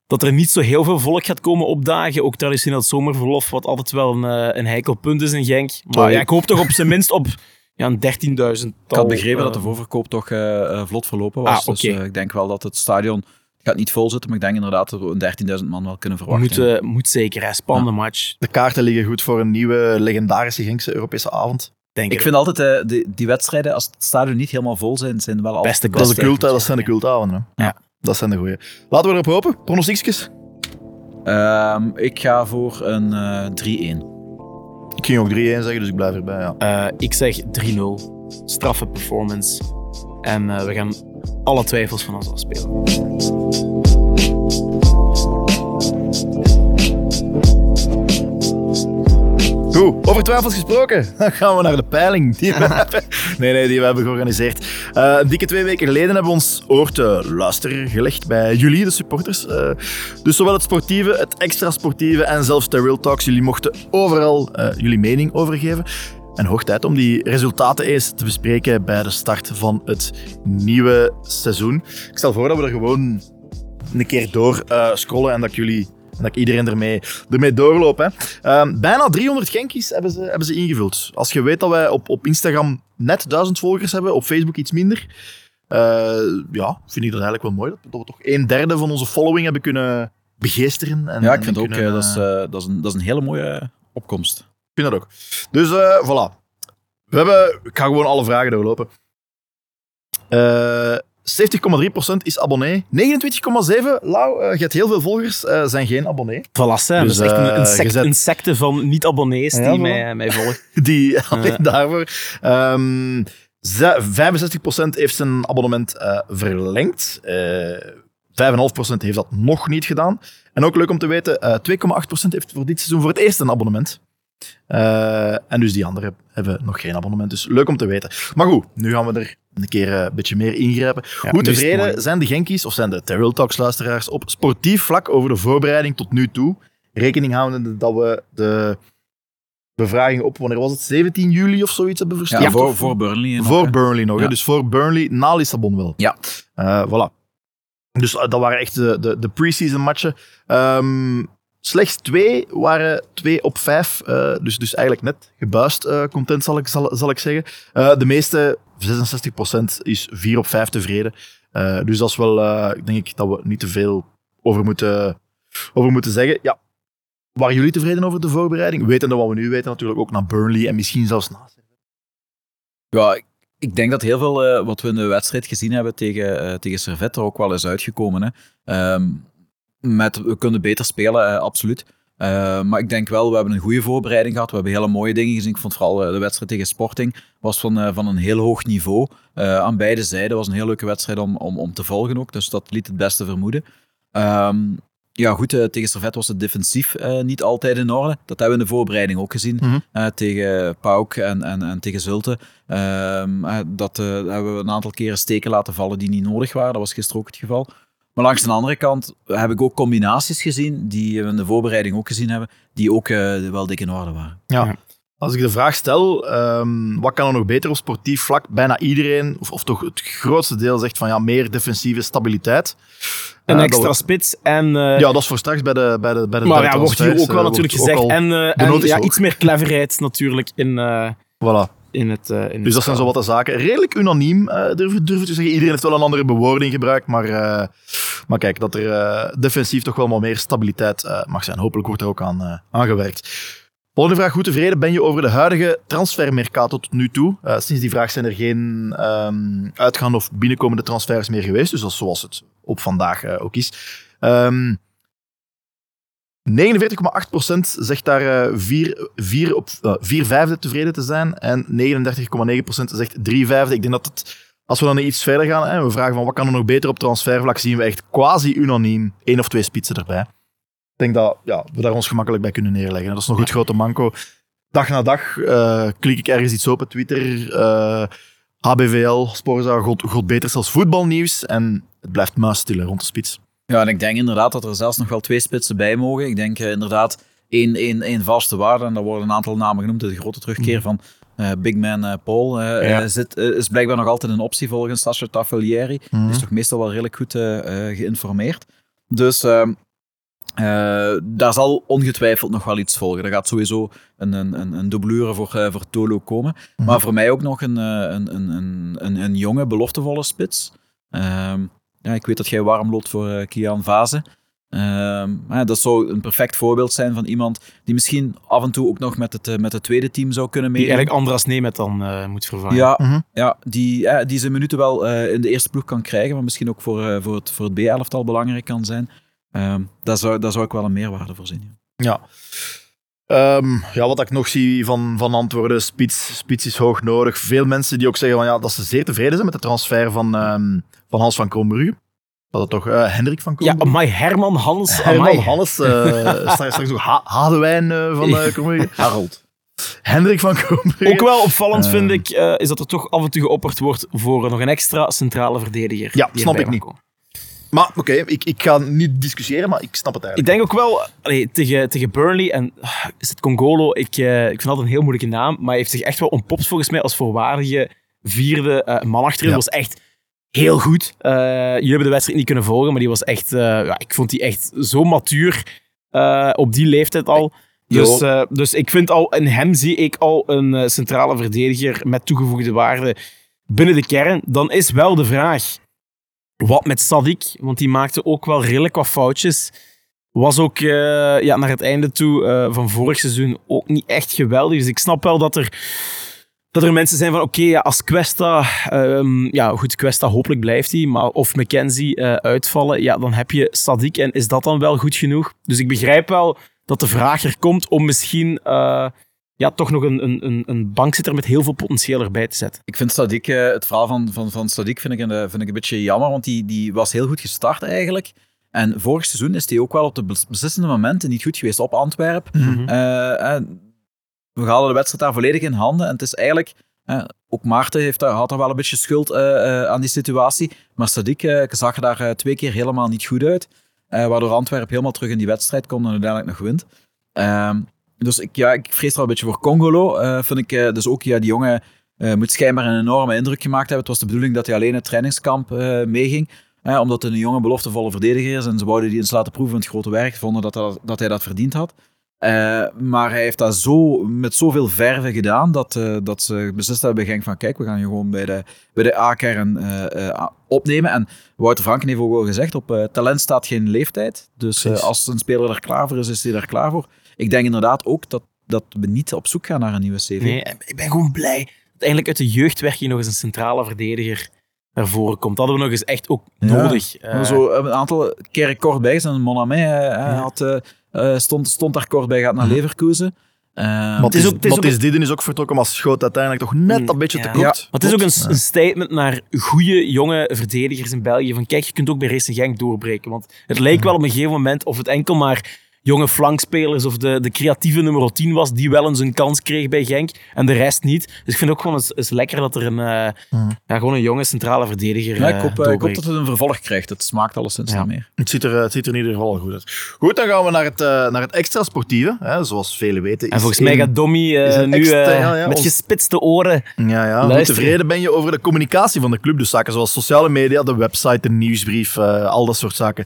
E: dat er niet zo heel veel volk gaat komen opdagen. Ook traditioneel het zomerverlof, wat altijd wel een, een heikel punt is in Genk. Maar
D: Oh,
E: ja, ik hoop toch op zijn minst op ja, een 13.000.
F: Ik had begrepen dat de voorverkoop toch eh, eh, vlot verlopen was.
E: Ah,
F: Dus
E: oké.
F: eh, ik denk wel dat het stadion gaat niet vol zitten, maar ik denk inderdaad dat we een 13.000 man wel kunnen verwachten.
E: moet, eh, moet zeker, hè. spannende match.
D: De kaarten liggen goed voor een nieuwe legendarische Genkse Europese avond.
E: Denk
F: ik vind altijd eh, die, die wedstrijden, als het stadion niet helemaal vol zijn, zijn wel altijd
E: Beste
F: de
D: Dat, is de cult, dat zijn de cultavonden. Hè.
F: Ja.
D: Dat zijn de goeie. Laten we erop hopen. Pronostiekjes?
F: Ehm, ik ga voor een eh 3-1.
D: Ik ging ook 3-1 zeggen, dus ik blijf erbij. Ja.
E: Eh, ik zeg 3-0. Straffe performance. En eh, we gaan alle twijfels van ons afspelen.
D: Goed, over twijfels gesproken. Dan gaan we naar de peiling. Die we hebben, nee, nee, die we hebben georganiseerd. Eh, een dikke twee weken geleden hebben we ons oor te luisteren gelegd bij jullie, de supporters. Eh, dus zowel het sportieve, het extra sportieve en zelfs de Real Talks. Jullie mochten overal eh, jullie mening overgeven. En hoog tijd om die resultaten eens te bespreken bij de start van het nieuwe seizoen. Ik stel voor dat we er gewoon een keer door eh, scrollen en dat ik jullie en dat ik iedereen ermee, ermee doorloop. Hè. Ehm, bijna 300 Genkies hebben ze, hebben ze ingevuld. Als je weet dat wij op, op Instagram net 1000 volgers hebben, op Facebook iets minder. eh, ja, vind ik dat eigenlijk wel mooi. Dat, we toch een derde van onze following hebben kunnen begeesteren. En,
F: Ja, ik vind ook
D: kunnen,
F: eh, dat, is, dat, is een, dat is een hele mooie opkomst.
D: Ik vind dat ook. Dus eh, voilà. We hebben, ik ga gewoon alle vragen doorlopen. Eh, 70,3% is abonnee. 29,7%, Lau, eh, je hebt heel veel volgers, eh, zijn geen abonnee.
E: Voilà, hè.
D: Dus,
E: dat is echt een,
D: eh,
E: een, sect- secte van niet-abonnees
D: Ja,
E: die mij, mij volgen.
D: Die alleen daarvoor. Ehm, ze- 65% heeft zijn abonnement eh, verlengd. Eh 5,5% heeft dat nog niet gedaan. En ook leuk om te weten, eh 2,8% heeft voor dit seizoen voor het eerst een abonnement. Eh, en dus die anderen hebben nog geen abonnement. Dus leuk om te weten. Maar goed, nu gaan we er een keer eh, een beetje meer ingrijpen. Hoe tevreden zijn de Genkies, of zijn de Terrell Talks luisteraars, op sportief vlak over de voorbereiding tot nu toe? Rekening houdende dat we de bevraging op, wanneer was het? 17 juli of zoiets hebben
F: Ja,
D: verstuurd?
F: voor,
D: Of-
F: voor Burnley. nog,
D: voor
F: hè.
D: Burnley nog?
F: Ja.
D: dus voor Burnley na Lissabon wel.
F: Ja.
D: Eh, voilà. Dus dat waren echt de, de, de pre-season matchen. Ehm, slechts twee waren twee op vijf. eh, dus, dus eigenlijk net gebuist eh, content, zal ik, zal, zal ik zeggen. Eh, de meeste, 66%, is vier op vijf tevreden. Dus dat is wel, denk ik, dat we niet te veel over moeten, over moeten zeggen. Ja. Waren jullie tevreden over de voorbereiding? Wetende wat we nu weten, natuurlijk ook naar Burnley en misschien zelfs na.
F: Ja, ik- denk dat heel veel wat we in de wedstrijd gezien hebben tegen, tegen Servette er ook wel is uitgekomen. Hè. Ehm, met, we kunnen beter spelen, eh, absoluut. Eh, maar ik denk wel, we hebben een goede voorbereiding gehad. We hebben hele mooie dingen gezien. Ik vond vooral eh, de wedstrijd tegen Sporting was van, van een heel hoog niveau. aan beide zijden was een heel leuke wedstrijd om, om, om te volgen ook. Dus dat liet het beste vermoeden. Ehm, ja, goed, tegen Servette was het defensief niet altijd in orde. Dat hebben we in de voorbereiding ook gezien.
D: Mhm.
F: tegen Pauk en, en, en tegen Zulte. Ehm, eh, dat hebben we een aantal keren steken laten vallen die niet nodig waren. Dat was gisteren ook het geval. Maar langs de andere kant heb ik ook combinaties gezien, die we in de voorbereiding ook gezien hebben, die ook eh, wel dik in orde waren.
D: Ja. Als ik de vraag stel, ehm, wat kan er nog beter op sportief vlak? Bijna iedereen, of, of toch het grootste deel, zegt van ja, meer defensieve stabiliteit.
E: Een
D: Eh,
E: extra spits en... eh,
D: ja, dat is voor straks bij de, bij de, bij de
E: maar ja, wordt hier ook wel natuurlijk gezegd. en eh, ja, iets meer cleverheid natuurlijk in, eh,
D: voilà.
E: In het... eh, in het
D: Dus dat zijn zo wat de zaken. Redelijk unaniem, eh durf, durf ik te zeggen. Iedereen heeft wel een andere bewoording gebruikt, maar, eh, maar kijk, dat er defensief toch wel wat meer stabiliteit mag zijn. Hopelijk wordt er ook aan, gewerkt. Volgende vraag. Hoe tevreden ben je over de huidige transfermercato tot nu toe? Sinds die vraag zijn er geen ehm, uitgaande of binnenkomende transfers meer geweest. Dus dat is zoals het op vandaag ook is. Ehm 49,8% zegt daar eh, vier, vier, op, eh, vier vijfde tevreden te zijn. En 39,9% zegt drie vijfde. Ik denk dat het, als we dan iets verder gaan, hè, we vragen van wat kan er nog beter op transfervlak, zien we echt quasi unaniem één of twee spitsen erbij. Ik denk dat ja, we daar ons gemakkelijk bij kunnen neerleggen. Dat is nog het grote manco. Dag na dag eh, klik ik ergens iets op op Twitter. eh, HBVL, Sporza, God, God beter zelfs voetbalnieuws. En het blijft muisstil rond de spits.
F: Ja, en ik denk inderdaad dat er zelfs nog wel twee spitsen bij mogen. Ik denk eh, inderdaad één, één, één vaste waarde, en daar worden een aantal namen genoemd. De grote terugkeer van eh, Big Man eh, Paul
D: Ja.
F: zit, is blijkbaar nog altijd een optie volgens Sascha Taffelieri.
D: Mhm.
F: Die is toch meestal wel redelijk goed geïnformeerd. Dus ehm, eh, daar zal ongetwijfeld nog wel iets volgen. Er gaat sowieso een, een, een, een voor, voor Tolo komen.
D: Mhm.
F: Maar voor mij ook nog een, een, een, een, een, een jonge, beloftevolle spits. Ehm, ja, ik weet dat jij warm loopt voor eh, Kian Vaze. Ehm, ja, dat zou een perfect voorbeeld zijn van iemand die misschien af en toe ook nog met het, eh, met het tweede team zou kunnen
E: Die
F: meedoen.
E: eigenlijk Andras Nemet dan eh, moet vervangen.
F: Ja,
D: Mhm.
F: ja die, die zijn minuten wel eh, in de eerste ploeg kan krijgen, maar misschien ook voor, eh, voor het, voor het B-elftal belangrijk kan zijn. Ehm daar, zou, daar zou ik wel een meerwaarde voor zien. ja.
D: Ja. Ehm, ja, wat ik nog zie van, van antwoorden, spits, spits is hoog nodig. Veel mensen die ook zeggen van, ja, dat ze zeer tevreden zijn met de transfer van, ehm, van Hans van Krombrugge. Dat het toch eh, Hendrik van
E: Ja,
D: Krombrugge?
E: amai, Herman Hans.
D: Herman
E: amai.
D: Hannes, eh straks, straks ook ha Hadewijn eh, van eh Krombrugge.
F: Harold.
D: Hendrik van Krombrugge.
E: Ook wel opvallend
D: Eh.
E: vind ik, eh, is dat er toch af en toe geopperd wordt voor nog een extra centrale verdediger.
D: Ja, snap ik niet.
E: komen.
D: Maar oké, ik, ik ga niet discussiëren, maar ik snap het
E: Ik
D: eigenlijk.
E: denk ook wel, allee, tegen, tegen Burnley en ah, is het Congolo, ik, eh, ik vind dat een heel moeilijke naam, maar hij heeft zich echt wel ontpopt volgens mij als voorwaardige vierde eh, man achterin.
D: Ja.
E: was echt heel goed. Eh, jullie hebben de wedstrijd niet kunnen volgen, maar die was echt, eh, ja, ik vond die echt zo matuur eh, op die leeftijd al. Dus, eh, dus ik vind al, in hem zie ik al een eh, centrale verdediger met toegevoegde waarde binnen de kern. Dan is wel de vraag, wat met Sadik? Want die maakte ook wel redelijk wat foutjes. Was ook eh, ja, naar het einde toe eh, van vorig seizoen ook niet echt geweldig. Dus ik snap wel dat er dat er mensen zijn van, oké, ja, als Questa, ehm, ja goed, Questa, hopelijk blijft hij, maar of McKenzie eh, uitvallen, ja, dan heb je Sadiq en is dat dan wel goed genoeg? Dus ik begrijp wel dat de vraag er komt om misschien ja, toch nog een, een, een, een bankzitter met heel veel potentieel erbij te zetten.
F: Ik vind Sadiq, eh, het verhaal van, van, van Sadiq vind ik, een, eh, vind ik een beetje jammer, want die, die was heel goed gestart eigenlijk. En vorig seizoen is hij ook wel op de bes- beslissende momenten niet goed geweest op Antwerpen. Eh, eh, we halen de wedstrijd daar volledig in handen. En het is eigenlijk, ook Maarten heeft, daar- had er wel een beetje schuld eh, eh, aan die situatie. Maar Sadiq eh, zag er daar twee keer helemaal niet goed uit. eh, waardoor Antwerpen helemaal terug in die wedstrijd komt en uiteindelijk nog wint. Ehm, dus ik, ja, ik vrees er wel een beetje voor Congolo. eh, vind ik eh, dus ook, ja, die jongen eh, moet schijnbaar een enorme indruk gemaakt hebben. Het was de bedoeling dat hij alleen het trainingskamp meeging. omdat hij een jonge, beloftevolle verdediger is. En ze wouden die eens laten proeven in het grote werk. Vonden dat, dat, dat hij dat verdiend had. Maar hij heeft dat zo, met zoveel verve gedaan dat, dat ze beslist hebben bij Genk van kijk, we gaan je gewoon bij de, bij de A-kern opnemen. En Wouter Franken heeft ook al gezegd, op talent staat geen leeftijd. Dus als een speler er klaar voor is, is hij er klaar voor. Ik denk inderdaad ook dat, dat we niet op zoek gaan naar een nieuwe CV.
E: Nee, ik ben gewoon blij dat eindelijk uit de jeugdwerking nog eens een centrale verdediger naar voren komt. Dat hadden we nog eens echt ook
F: Ja.
E: nodig. Eh,
F: Zo een aantal keren kort bij zijn. Monamé had, eh, eh, stond, stond daar kort bij, gaat naar Leverkusen. Eh,
D: Matthijs,
E: ook- het is ook-
D: Didden is ook vertrokken, maar schoot uiteindelijk toch net een beetje te
E: Ja.
D: kort.
E: Maar het is ook een, een statement naar goede jonge verdedigers in België. Van kijk, je kunt ook bij Racing Genk doorbreken. Want het leek wel op een gegeven moment of het enkel maar jonge flankspelers of de, de creatieve nummer 10 was die wel eens een kans kreeg bij Genk en de rest niet. Dus ik vind ook gewoon eens, eens lekker dat er een, eh, ja, gewoon een jonge centrale verdediger
F: ja, ik,
E: eh,
F: hoop, eh, ik hoop dat het een vervolg krijgt. Het smaakt alleszins
E: Ja.
F: niet meer.
D: Het ziet, er, het ziet er in ieder geval goed uit. Goed, dan gaan we naar het, eh, naar het extra sportieve. Hè, zoals velen weten.
E: En
D: is
E: volgens mij gaat Dommy eh, nu
D: extra-
E: eh,
D: ja, ja,
E: met
D: ons-
E: gespitste oren
D: Ja, ja. Hoe tevreden ben je over de communicatie van de club? Dus zaken zoals sociale media, de website, de nieuwsbrief, eh, al dat soort zaken.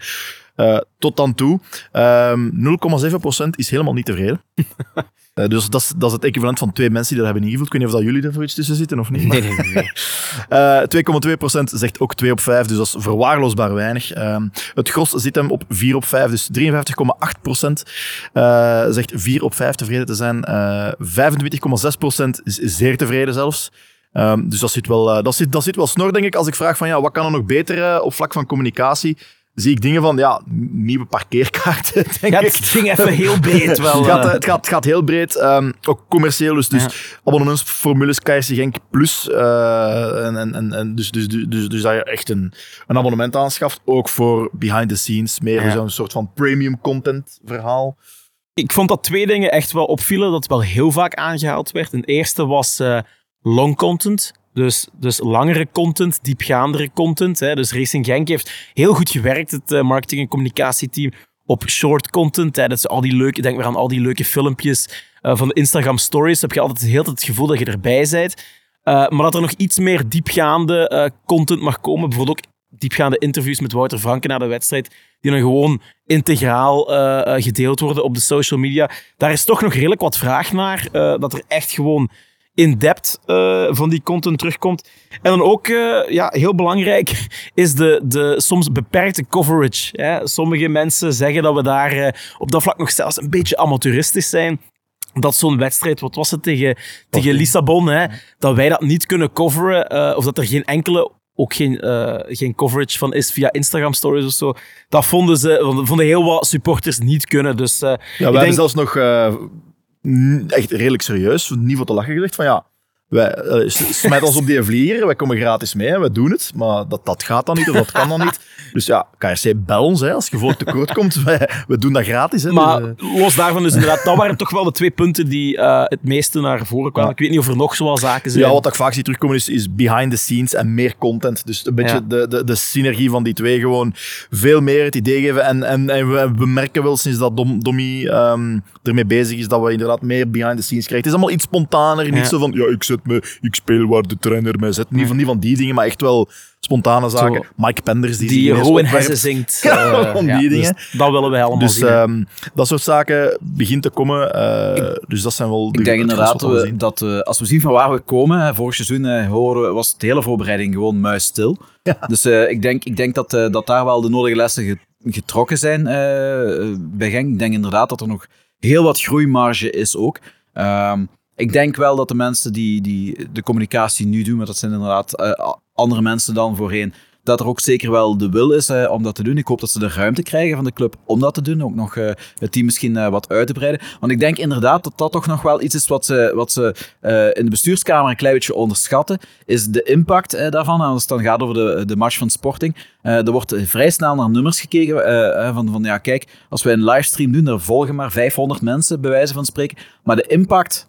D: Eh, tot dan toe. Ehm 0,7% is helemaal niet tevreden. Eh, dus dat is, dat is het equivalent van twee mensen die dat hebben ingevuld. Ik weet niet of dat jullie er voor iets tussen zitten of niet. maar-
E: Nee, nee, nee.
D: Eh, 2,2% zegt ook 2 op 5, dus dat is verwaarloosbaar weinig. Ehm, het gros zit hem op 4 op 5, dus 53,8% eh, zegt 4 op 5 tevreden te zijn. Eh 25,6% is zeer tevreden zelfs. Ehm, dus dat zit, wel, eh, dat, zit, dat zit wel snor, denk ik. Als ik vraag van ja, wat kan er nog beter eh, op vlak van communicatie, zie ik dingen van ja, nieuwe parkeerkaarten, denk
E: Ja,
D: ik.
E: het ging even heel breed wel.
D: Het gaat,
E: eh.
D: het, gaat, het gaat heel breed, ehm, ook commercieel. Dus, dus
E: Ja.
D: abonnementsformules Genk Plus. eh, en, en, en, dus, dus, dus, dus, dus dat je echt een, een abonnement aanschaft. Ook voor behind the scenes, meer
E: Ja.
D: zo'n soort van premium content verhaal.
E: Ik vond dat twee dingen echt wel opvielen, dat wel heel vaak aangehaald werd. Een eerste was eh, long content. Dus, dus langere content, diepgaandere content. Hè. Dus Racing Genk heeft heel goed gewerkt, het eh, marketing- en communicatieteam, op short content. Hè. Al die leuke, denk maar aan al die leuke filmpjes eh, van de Instagram stories. heb je altijd heel het gevoel dat je erbij bent. Eh, maar dat er nog iets meer diepgaande content mag komen. Bijvoorbeeld ook diepgaande interviews met Wouter Franken na de wedstrijd, die dan gewoon integraal gedeeld worden op de social media. Daar is toch nog redelijk wat vraag naar. dat er echt gewoon in-depth eh, van die content terugkomt. En dan ook, eh, ja, heel belangrijk, is de, de soms beperkte coverage. Hè. Sommige mensen zeggen dat we daar eh, op dat vlak nog zelfs een beetje amateuristisch zijn. Dat zo'n wedstrijd, wat was het, tegen, tegen Lissabon, hè, dat wij dat niet kunnen coveren, of dat er geen enkele ook geen, geen coverage van is via Instagram stories of zo. Dat vonden ze, vonden heel wat supporters niet kunnen. Dus
D: Ja,
E: ik
D: we hebben
E: denk-
D: zelfs nog echt redelijk serieus, niet voor te lachen gezegd, van ja, wij, eh, s- smijt ons op die vlieger, wij komen gratis mee, hè, wij doen het, maar dat, dat gaat dan niet, of dat kan dan niet. Dus ja, KRC, bel ons, hè, als je voor tekort komt, wij, we doen dat gratis. Hè,
E: Maar
D: dus, eh,
E: los daarvan, dus inderdaad, dat waren toch wel de twee punten die eh, het meeste naar voren kwamen.
D: Ja.
E: Ik weet niet of er nog zoal zaken zijn.
D: Ja, wat ik vaak zie terugkomen is, is behind the scenes en meer content. Dus een beetje
E: Ja.
D: de, de, de synergie van die twee. Gewoon veel meer het idee geven. En, en, en we, we merken wel sinds dat Dom, Dommy ehm, ermee bezig is, dat we inderdaad meer behind the scenes krijgen. Het is allemaal iets spontaner. Niet
E: Ja.
D: zo van, ja, ik zet me, ik speel waar de trainer mij zet. Niet van die, van die dingen, maar echt wel spontane zaken. Mike Penders die,
E: die Rowan. Hesse zingt.
D: Ja,
E: eh,
D: van
E: ja,
D: die
E: dus
D: dingen.
E: dat willen wij allemaal
D: Dus
E: zien.
D: ehm, dat soort zaken begint te komen. eh, dus dat zijn wel de
F: Ik denk inderdaad
D: we
F: we- dat we, als we zien van waar we komen, hè, vorig seizoen eh, horen we, was de hele voorbereiding gewoon muisstil. Dus eh, ik, denk, ik denk dat, eh, dat daar wel de nodige lessen ge- getrokken zijn eh, bij Genk. Ik denk inderdaad dat er nog heel wat groeimarge is ook. Ehm, ik denk wel dat de mensen die, die de communicatie nu doen, maar dat zijn inderdaad eh, andere mensen dan voorheen, dat er ook zeker wel de wil is eh, om dat te doen. Ik hoop dat ze de ruimte krijgen van de club om dat te doen. Ook nog eh, het team misschien eh, wat uit te breiden. Want ik denk inderdaad dat dat toch nog wel iets is wat ze, wat ze in de bestuurskamer een klein beetje onderschatten. Is de impact daarvan. Als het dan gaat over de, de match van Sporting. er wordt vrij snel naar nummers gekeken. van, van ja, kijk, als wij een livestream doen, dan volgen maar 500 mensen, bij wijze van spreken. Maar de impact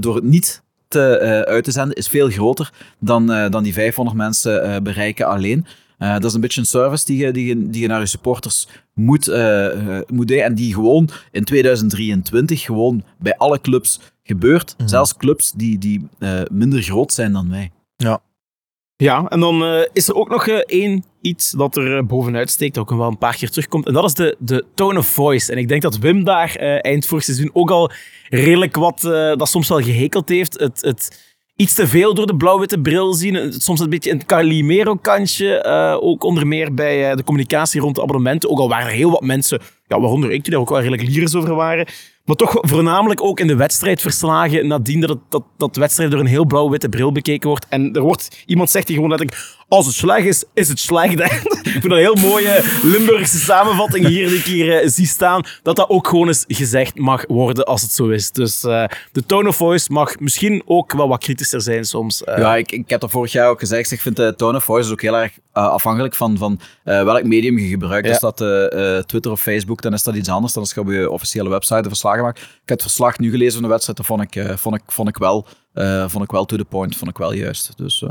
F: door het niet te, eh, uit te zenden is veel groter dan, eh, dan die 500 mensen eh, bereiken alleen. Eh, dat is een beetje een service die je, die je, die je naar je supporters moet, eh, eh, moet doen. En die gewoon in 2023 gewoon bij alle clubs gebeurt. Zelfs clubs die, die eh, minder groot zijn dan wij.
E: Ja, en dan eh, is er ook nog eh, één iets dat er eh, bovenuit steekt, dat ook wel een paar keer terugkomt. En dat is de, de tone of voice. En ik denk dat Wim daar eind vorig seizoen ook al redelijk wat, dat soms wel gehekeld heeft. Het, het iets te veel door de blauw-witte bril zien. Soms een beetje een Calimero-kantje. ook onder meer bij de communicatie rond de abonnementen. Ook al waren heel wat mensen, ja, waaronder ik, die daar ook wel redelijk lyrisch over waren. Maar toch voornamelijk ook in de wedstrijdverslagen, nadien dat, dat, dat wedstrijd door een heel blauw-witte bril bekeken wordt. En er wordt, iemand zegt hier gewoon letterlijk, als het slecht is, is het slecht. ik vind dat een heel mooie Limburgse samenvatting hier die ik hier eh, zie staan. Dat dat ook gewoon eens gezegd mag worden als het zo is. Dus eh, de tone of voice mag misschien ook wel wat kritischer zijn soms. eh.
F: Ja, ik, ik heb dat vorig jaar ook gezegd. Ik vind de tone of voice ook heel erg afhankelijk van, van welk medium je gebruikt.
E: Ja.
F: Is dat Twitter of Facebook, dan is dat iets anders dan als je op je officiële website een verslagen maakt. Ik heb het verslag nu gelezen van de wedstrijd, dat vond ik, vond ik, vond ik, wel, vond ik wel to the point, vond ik wel juist. Dus,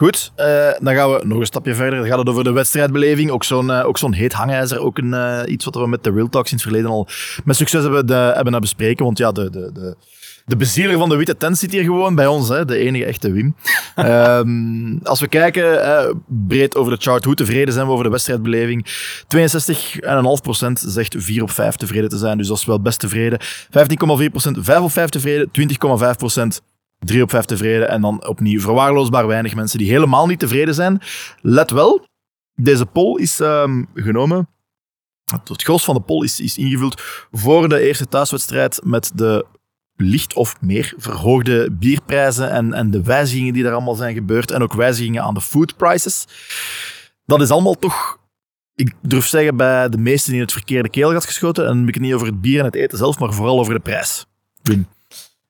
D: Goed, eh, dan gaan we nog een stapje verder. Dan gaat het over de wedstrijdbeleving. Ook zo'n eh, ook zo'n heet hangijzer. Ook een, eh, iets wat we met de Real Talks in het verleden al met succes hebben, de, hebben naar bespreken. Want ja, de, de, de, de bezieler van de witte tent zit hier gewoon bij ons. Hè, de enige echte Wim. Ehm, als we kijken breed over de chart, hoe tevreden zijn we over de wedstrijdbeleving? 62,5% zegt 4 op 5 tevreden te zijn. Dus dat is wel best tevreden. 15,4% 5 op 5 tevreden. 20,5% 3 op 5 tevreden. En dan opnieuw verwaarloosbaar weinig mensen die helemaal niet tevreden zijn. Let wel, deze poll is ehm, genomen. Het, gros van de poll is, is ingevuld voor de eerste thuiswedstrijd met de licht of meer verhoogde bierprijzen en, en de wijzigingen die daar allemaal zijn gebeurd. En ook wijzigingen aan de food prices. Dat is allemaal toch, ik durf zeggen, bij de meesten in het verkeerde keelgat geschoten. En dan heb ik het niet over het bier en het eten zelf, maar vooral over de prijs. Win.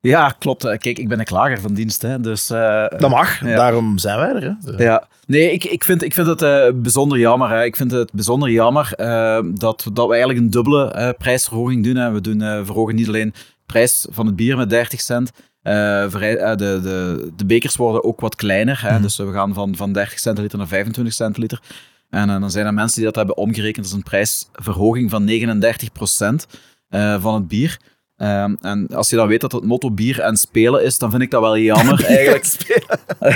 F: Ja, klopt. Eh, Kijk, ik ben een klager van dienst. Hè, dus, eh,
D: Dat mag,
F: Ja.
D: daarom zijn wij er. Hè.
F: Ja, nee, ik, ik, vind, ik vind het eh, bijzonder jammer. Hè. Ik vind het bijzonder jammer dat, dat we eigenlijk een dubbele prijsverhoging doen. Hè. We doen, verhogen niet alleen de prijs van het bier met 30 cent. de, de, de bekers worden ook wat kleiner. Hè. Dus we gaan van, van 30 centiliter naar 25 centiliter. En dan zijn er mensen die dat hebben omgerekend. Dat is een prijsverhoging van 39% van het bier. Ehm, en als je dan weet dat het motto bier en spelen is, dan vind ik dat wel jammer eigenlijk.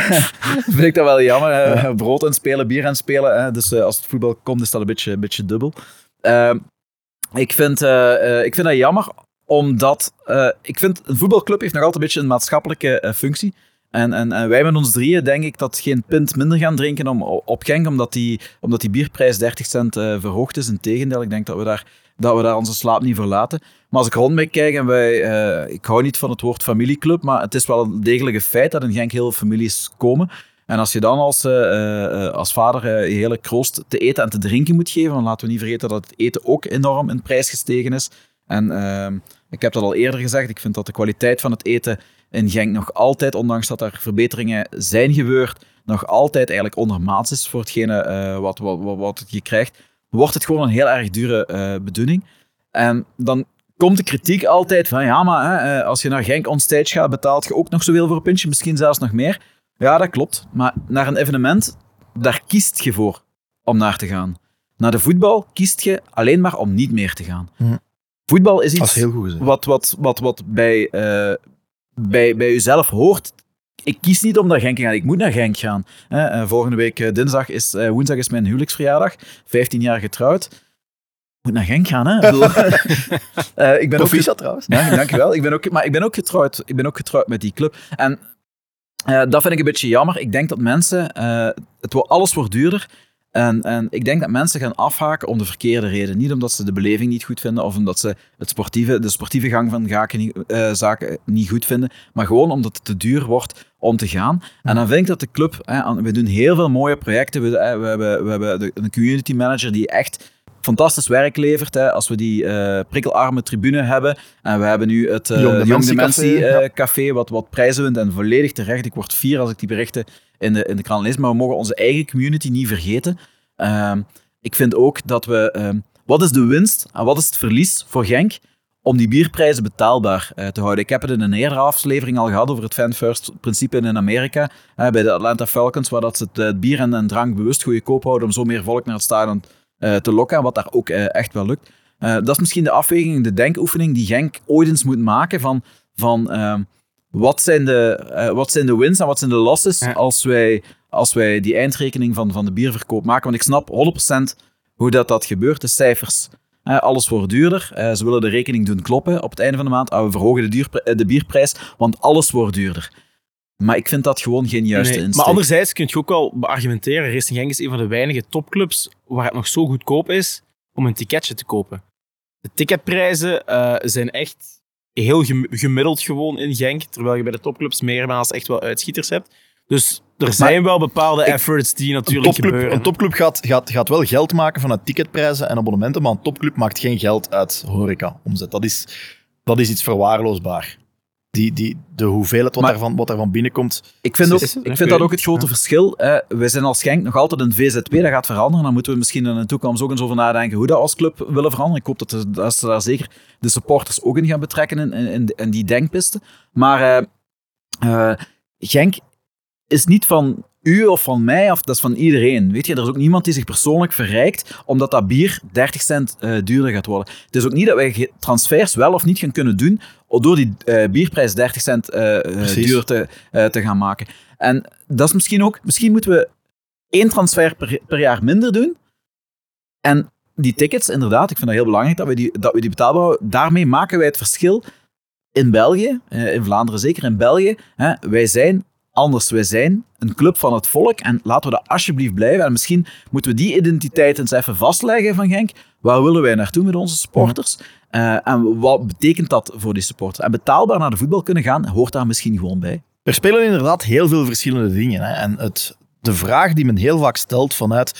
F: vind ik dat wel jammer. hè. Brood en spelen, bier en spelen. Hè. Dus eh, als het voetbal komt, is dat een beetje, een beetje dubbel. Ehm, ik, vind, eh, eh, ik vind dat jammer, omdat eh, ik vind een voetbalclub heeft nog altijd een beetje een maatschappelijke eh, functie. En, en, en wij met ons drieën denk ik dat geen pint minder gaan drinken om, op Genk, omdat die, omdat die bierprijs 30 cent eh, verhoogd is. Integendeel, ik denk dat we, daar, dat we daar onze slaap niet verlaten. Maar als ik rond mee kijk, en wij, eh, ik hou niet van het woord familieclub, maar het is wel een degelijk een feit dat in Genk heel veel families komen. En als je dan als, eh, eh, als vader je hele kroost te eten en te drinken moet geven, dan laten we niet vergeten dat het eten ook enorm in prijs gestegen is. En ehm, ik heb dat al eerder gezegd, ik vind dat de kwaliteit van het eten in Genk nog altijd, ondanks dat er verbeteringen zijn gebeurd, nog altijd eigenlijk ondermaats is voor hetgene wat, wat, wat, wat je krijgt. Wordt het gewoon een heel erg dure eh bedoeling. En dan komt de kritiek altijd van, ja, maar hè, eh, als je naar Genk onstage gaat, betaalt je ook nog zoveel voor een pintje, misschien zelfs nog meer. Ja, dat klopt. Maar naar een evenement, daar kiest je voor om naar te gaan. Naar de voetbal kiest je alleen maar om niet meer te gaan.
D: Hm.
F: Voetbal is iets
D: Dat is heel goed gezegd.
F: wat, wat, wat, wat bij, eh, bij, bij jezelf hoort. Ik kies niet om naar Genk te gaan, ik moet naar Genk gaan. Eh, volgende week dinsdag is, woensdag is mijn huwelijksverjaardag. 15 jaar getrouwd. Ik moet naar Genk gaan, hè? Eh, ik ben ook
D: Proficiat trouwens.
F: ja, dankjewel. Ik ben ook, maar ik ben ook getrouwd. Ik ben ook getrouwd met die club. En eh, dat vind ik een beetje jammer. Ik denk dat mensen, eh, het, alles wordt duurder. En, en ik denk dat mensen gaan afhaken om de verkeerde reden. Niet omdat ze de beleving niet goed vinden of omdat ze het sportieve, de sportieve gang van zaken niet, eh, zaken niet goed vinden, maar gewoon omdat het te duur wordt om te gaan. En dan vind ik dat de club, hè, we doen heel veel mooie projecten. We, we hebben, we hebben de, een community manager die echt fantastisch werk levert. Hè, als we die eh, prikkelarme tribune hebben. En we hebben nu het
D: Young Dementie
F: Dementie
D: Café,
F: wat, wat prijzen wint en volledig terecht. Ik word fier als ik die berichten in de, in de krant lees. Maar we mogen onze eigen community niet vergeten. Ehm, ik vind ook dat we... ehm, wat is de winst en wat is het verlies voor Genk om die bierprijzen betaalbaar eh, te houden? Ik heb het in een eerdere aflevering al gehad over het fan-first principe in Amerika. bij de Atlanta Falcons, waar dat ze het eh, bier en, en drank bewust goedkoop houden om zo meer volk naar het stadion te lokken. Wat daar ook eh, echt wel lukt. Eh, dat is misschien de afweging, de denkoefening die Genk ooit eens moet maken van... van ehm, wat zijn, de, eh, wat zijn de wins en wat zijn de losses
E: Ja.
F: als, wij, als wij die eindrekening van, van de bierverkoop maken? Want ik snap 100% hoe dat, dat gebeurt, de cijfers. Eh, alles wordt duurder. Eh, ze willen de rekening doen kloppen op het einde van de maand. Ah, we verhogen de, eh, de bierprijs, want alles wordt duurder. Maar ik vind dat gewoon geen juiste
E: Nee,
F: insteek.
E: Maar anderzijds kun je ook wel beargumenteren. Racing Genk is een van de weinige topclubs waar het nog zo goedkoop is om een ticketje te kopen. De ticketprijzen eh, zijn echt heel gem- gemiddeld gewoon in Genk, terwijl je bij de topclubs meermaals echt wel uitschieters hebt. Dus er zijn wel bepaalde
D: ik-
E: efforts die
D: Een
E: natuurlijk
D: topclub,
E: gebeuren.
D: een topclub gaat, gaat, gaat wel geld maken vanuit ticketprijzen en abonnementen, maar een topclub maakt geen geld uit horeca-omzet. Dat is, dat is iets verwaarloosbaar. Die, die, de hoeveelheid wat,
F: Maar-
D: daarvan, wat daarvan binnenkomt.
F: Ik vind, ook,
E: Is
F: ik vind dat ook het grote verschil. Eh, wij zijn als Genk nog altijd een VZW, dat gaat veranderen. Dan moeten we misschien in de toekomst ook eens over nadenken hoe dat als club willen veranderen. Ik hoop dat, de- dat ze daar zeker de supporters ook in gaan betrekken in, in, in, in die denkpiste. Maar eh, eh, Genk is niet van u of van mij, of dat is van iedereen. Weet je, er is ook niemand die zich persoonlijk verrijkt omdat dat bier 30 cent eh, duurder gaat worden. Het is ook niet dat wij transfers wel of niet gaan kunnen doen door die eh, bierprijs 30 cent
D: Precies.
F: duurder te, te gaan maken. En dat is misschien ook, misschien moeten we één transfer per, per jaar minder doen. En die tickets, inderdaad, ik vind dat heel belangrijk dat we die, dat we die betaalbaar houden. Daarmee maken wij het verschil in België, in Vlaanderen zeker, in België. Hè, wij zijn anders. Wij zijn een club van het volk en laten we dat alsjeblieft blijven. En misschien moeten we die identiteit eens even vastleggen van Genk. Waar willen wij naartoe met onze supporters? Eh, en wat betekent dat voor die supporters? En betaalbaar naar de voetbal kunnen gaan, hoort daar misschien gewoon bij.
D: Er spelen inderdaad heel veel verschillende dingen. Hè. En het, de vraag die men heel vaak stelt vanuit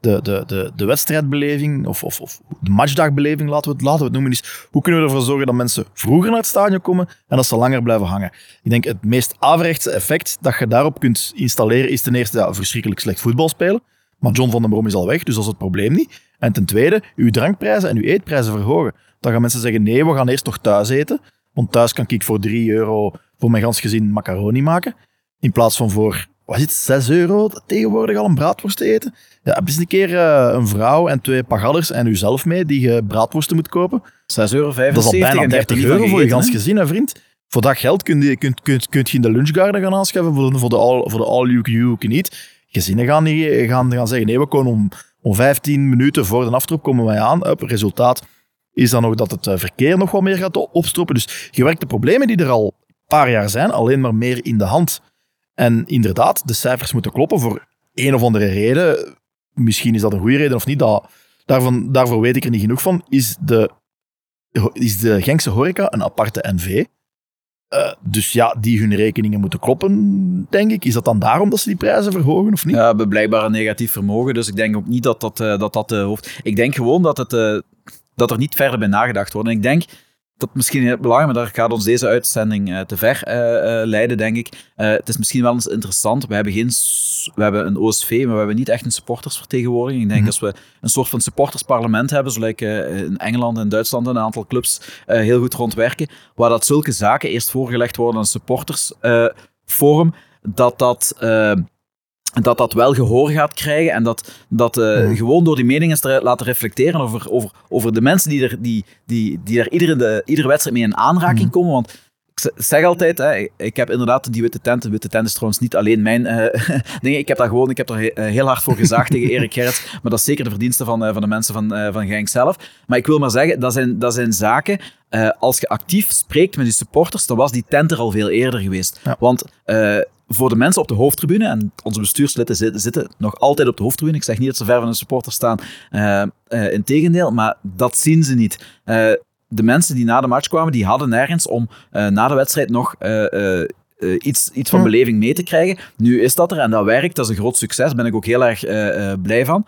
D: de, de, de, de wedstrijdbeleving of, of, of de matchdagbeleving, laten we, het, laten we het noemen, is hoe kunnen we ervoor zorgen dat mensen vroeger naar het stadion komen en dat ze langer blijven hangen. Ik denk het meest averechtse effect dat je daarop kunt installeren is ten eerste ja, verschrikkelijk slecht voetbal spelen. Maar John van den Brom is al weg, dus dat is het probleem niet. En ten tweede, uw drankprijzen en uw eetprijzen verhogen. Dan gaan mensen zeggen, nee, we gaan eerst nog thuis eten. Want thuis kan ik voor 3 euro voor mijn gans gezin macaroni maken. In plaats van voor, wat is het, 6 euro tegenwoordig al een braadworst te eten. Ja, heb eens een keer eh, een vrouw en twee pagadders en uzelf mee die je braadworsten moet kopen.
F: 6,75 euro.
D: Dat is al bijna
F: en daar heb
D: 30
F: je niet
D: euro voor je gans gezin, hè, vriend. Voor dat geld kun je, kunt, kunt, kunt je in de lunchgarden gaan aanschaffen voor de, voor de all, voor de all you, you can eat. Gezinnen gaan, niet, gaan, gaan zeggen, nee, we komen om, om 15 minuten voor de aftrap komen wij aan. Up, resultaat is dan nog dat het eh, verkeer nog wat meer gaat opstropen. Dus je werkt de problemen die er al een paar jaar zijn, alleen maar meer in de hand. En inderdaad, de cijfers moeten kloppen voor een of andere reden. Misschien is dat een goede reden of niet, dat, daarvan, daarvoor weet ik er niet genoeg van. Is de, is de Genkse horeca een aparte NV? Eh, dus ja, die hun rekeningen moeten kloppen, denk ik. Is dat dan daarom dat ze die prijzen verhogen of niet?
F: Ja, we blijkbaar een negatief vermogen, dus ik denk ook niet dat dat, eh, dat, dat de hoofd... Ik denk gewoon dat, het, eh, dat er niet verder bij nagedacht wordt. En ik denk dat misschien heel belangrijk, maar daar gaat ons deze uitzending eh, te ver eh, eh, leiden, denk ik. Het is misschien wel eens interessant. We hebben, geen, we hebben een OSV, maar we hebben niet echt een supportersvertegenwoordiging. Ik denk
D: Mhm.
F: als we een soort van supportersparlement hebben, zoals in Engeland en Duitsland een aantal clubs heel goed rondwerken, waar dat zulke zaken eerst voorgelegd worden aan een supportersforum, dat dat... dat dat wel gehoor gaat krijgen en dat, dat eh, gewoon door die meningen te laten reflecteren over, over, over de mensen die er, die, die, die er iedere, de, iedere wedstrijd mee in aanraking
D: Mhm.
F: komen. Want ik zeg altijd, hè, ik- heb inderdaad die witte tent. De witte tent is trouwens niet alleen mijn eh ding. Ik heb daar gewoon ik heb daar eh, heel hard voor gezaagd tegen Erik Gerrits. Maar dat is zeker de verdienste van, van de mensen van, van Genk zelf. Maar ik wil maar zeggen, dat zijn, dat zijn zaken. als je actief spreekt met je supporters, dan was die tent er al veel eerder geweest.
D: Ja.
F: Want voor de mensen op de hoofdtribune, en onze bestuursleden zitten, zitten nog altijd op de hoofdtribune. Ik zeg niet dat ze ver van de supporters staan, uh, uh, integendeel, maar dat zien ze niet. Uh, de mensen die na de match kwamen, die hadden nergens om na de wedstrijd nog iets, iets van beleving mee te krijgen. Nu is dat er en dat werkt, dat is een groot succes, daar ben ik ook heel erg blij van.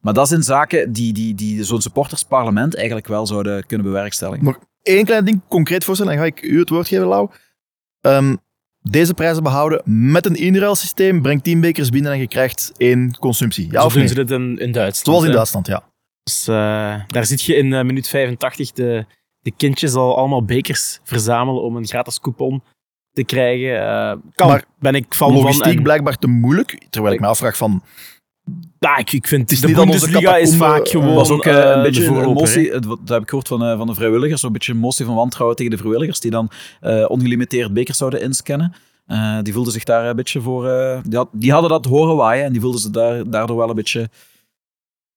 F: maar dat zijn zaken die, die, die zo'n supportersparlement eigenlijk wel zouden kunnen bewerkstelligen.
D: Maar één klein ding concreet voorstellen, dan ga ik u het woord geven, Lau. Um, deze prijzen behouden met een inruilsysteem. Breng 10 bekers binnen en je krijgt één consumptie. Ja,
E: Zo
D: of
E: doen
D: nee?
E: ze dit in, in Duitsland.
D: Zoals in
E: hè.
D: Duitsland, ja.
E: Dus, eh, daar zit je in eh, minuut 85 de, de kindjes al allemaal bekers verzamelen om een gratis coupon te krijgen. Eh, kan,
D: Maar
E: ben ik van
D: Logistiek
E: van. en-
D: blijkbaar te moeilijk. Terwijl ik me afvraag van...
E: Ja, ik, ik vind
D: is
E: de
D: niet
E: Bundesliga is vaak
D: eh,
E: gewoon
F: was ook eh,
E: eh,
F: een beetje een
E: hè.
F: motie, het- dat heb ik gehoord van, eh, van de vrijwilligers, zo'n beetje een motie van wantrouwen tegen de vrijwilligers, die dan eh, ongelimiteerd bekers zouden inscannen. Eh, die voelden zich daar een beetje voor... eh, die, had- die hadden dat horen waaien en die voelden zich daar, daardoor wel een beetje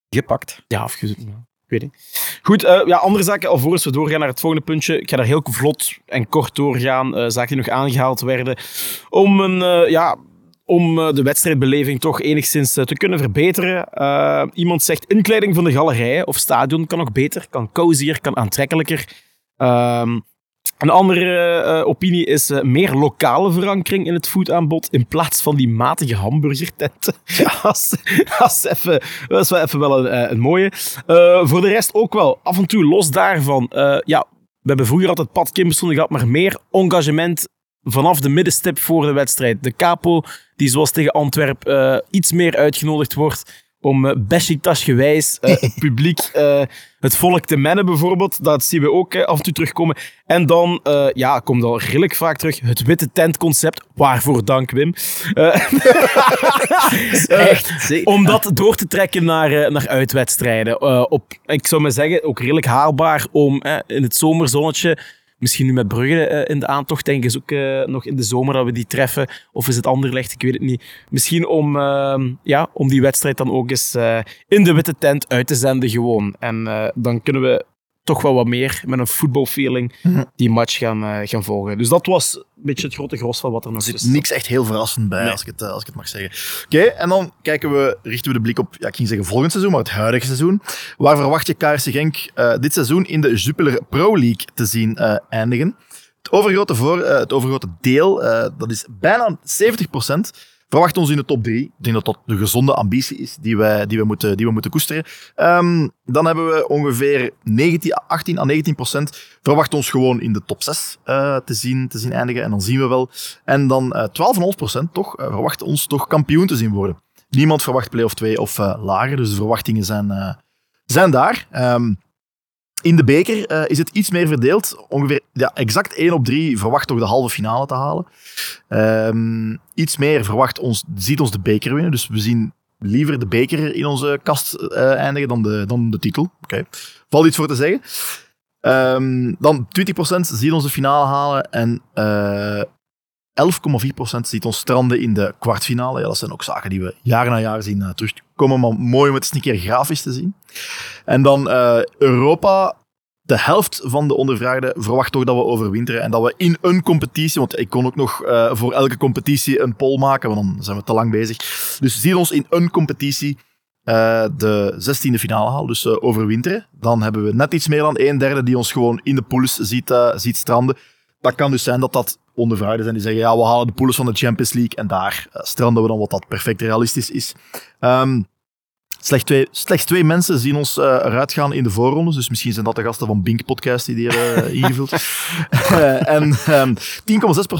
F: gepakt.
E: Ja, of ja, ik weet niet. Goed, eh, ja, andere zaken, alvorens we doorgaan naar het volgende puntje. Ik ga daar heel vlot en kort doorgaan. eh, zaken die nog aangehaald werden. Om, een, eh, ja, om eh, de wedstrijdbeleving toch enigszins eh, te kunnen verbeteren. Eh, iemand zegt inkleding van de galerijen of stadion kan nog beter, kan cozier, kan aantrekkelijker. Ehm, een andere opinie is meer lokale verankering in het voetaanbod in plaats van die matige hamburgertenten. Ja, dat is, wel even wel een, mooie. Voor de rest ook wel af en toe los daarvan. ja, we hebben vroeger altijd Kimberson gehad, maar meer engagement vanaf de middenstip voor de wedstrijd. De capo, die zoals tegen Antwerp eh, iets meer uitgenodigd wordt om uh, gewijs eh, het publiek, het volk te mennen bijvoorbeeld. Dat zien we ook af en toe terugkomen. En dan ja, komt al redelijk vaak terug het witte tentconcept. Waarvoor dank, Wim.
F: Echt,
E: om dat door te trekken naar, naar uitwedstrijden. Op, ik zou maar zeggen, ook redelijk haalbaar om in het zomerzonnetje, misschien nu met Brugge eh, in de aantocht, denk ik, is ook eh, nog in de zomer dat we die treffen. Of is het Anderlecht, ik weet het niet. Misschien om, ehm, ja, om die wedstrijd dan ook eens eh, in de witte tent uit te zenden gewoon. En dan kunnen we toch wel wat meer met een voetbalfeeling die match gaan, eh, gaan volgen. Dus dat was een beetje het grote gros van wat er nog
D: Er zit niks echt heel verrassend bij,
E: Nee.
D: als, ik het, eh, als ik het mag zeggen. Oké, en dan kijken we, richten we de blik op, ja, ik ging zeggen volgend seizoen, maar het huidige seizoen. Waar verwacht je KRC Genk eh, dit seizoen in de Jupiler Pro League te zien eindigen? Het overgrote, voor, het overgrote deel, dat is bijna 70%, verwacht ons in de top 3. Ik denk dat dat de gezonde ambitie is die we, die we, moeten, die we moeten koesteren. Ehm, dan hebben we ongeveer 19, 18 à 19 procent. Verwacht ons gewoon in de top 6 eh, te, zien, te zien eindigen. En dan zien we wel. En dan eh 12,5 procent toch, eh, verwacht ons toch kampioen te zien worden. Niemand verwacht play-off 2 of lager. Dus de verwachtingen zijn, zijn daar. Ehm, in de beker eh, is het iets meer verdeeld. Ongeveer ja, exact 1 op 3 verwacht toch de halve finale te halen. Ehm, iets meer verwacht ons, ziet ons de beker winnen. Dus we zien liever de beker in onze kast eh, eindigen dan de, dan de titel. Oké, valt iets voor te zeggen. Ehm, dan 20% ziet ons de finale halen en eh 11,4% ziet ons stranden in de kwartfinale. Dat zijn ook zaken die we jaar na jaar zien eh, terugkomen, maar mooi om het eens een keer grafisch te zien. En dan eh, Europa, de helft van de ondervraagden verwacht toch dat we overwinteren en dat we in een competitie, want ik kon ook nog eh, voor elke competitie een poll maken, want dan zijn we te lang bezig. Dus ziet ons in een competitie de 16e finale halen, dus overwinteren. Dan hebben we net iets meer dan een derde die ons gewoon in de poules ziet, ziet stranden. Dat kan dus zijn dat dat ondervraagden zijn die zeggen, ja, we halen de poules van de Champions League en daar eh, stranden we dan wat dat perfect realistisch is. Ehm, Slechts twee, slechts twee mensen zien ons eh, eruit gaan in de voorrondes. Dus misschien zijn dat de gasten van Bink Podcast die die hebben eh, ingevuld. En ehm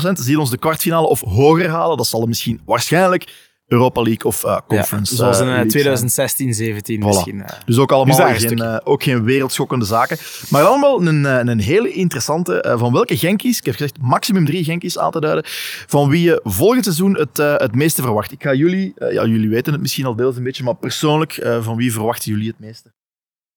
D: 10,6% zien ons de kwartfinale of hoger halen. Dat zal misschien waarschijnlijk Europa League of eh, Conference
E: Zoals in
D: eh,
E: eh,
D: zijn.
E: 2016, 17
D: Voilà.
E: misschien. eh.
D: Dus ook allemaal geen, eh, ook geen wereldschokkende zaken. Maar wel een, eh, een hele interessante. eh, van welke Genkies, ik heb gezegd maximum drie Genkies aan te duiden, van wie je volgend seizoen het, eh, het meeste verwacht. Ik ga jullie, eh, ja, jullie weten het misschien al deels een beetje, maar persoonlijk, eh, van wie verwachten jullie het meeste?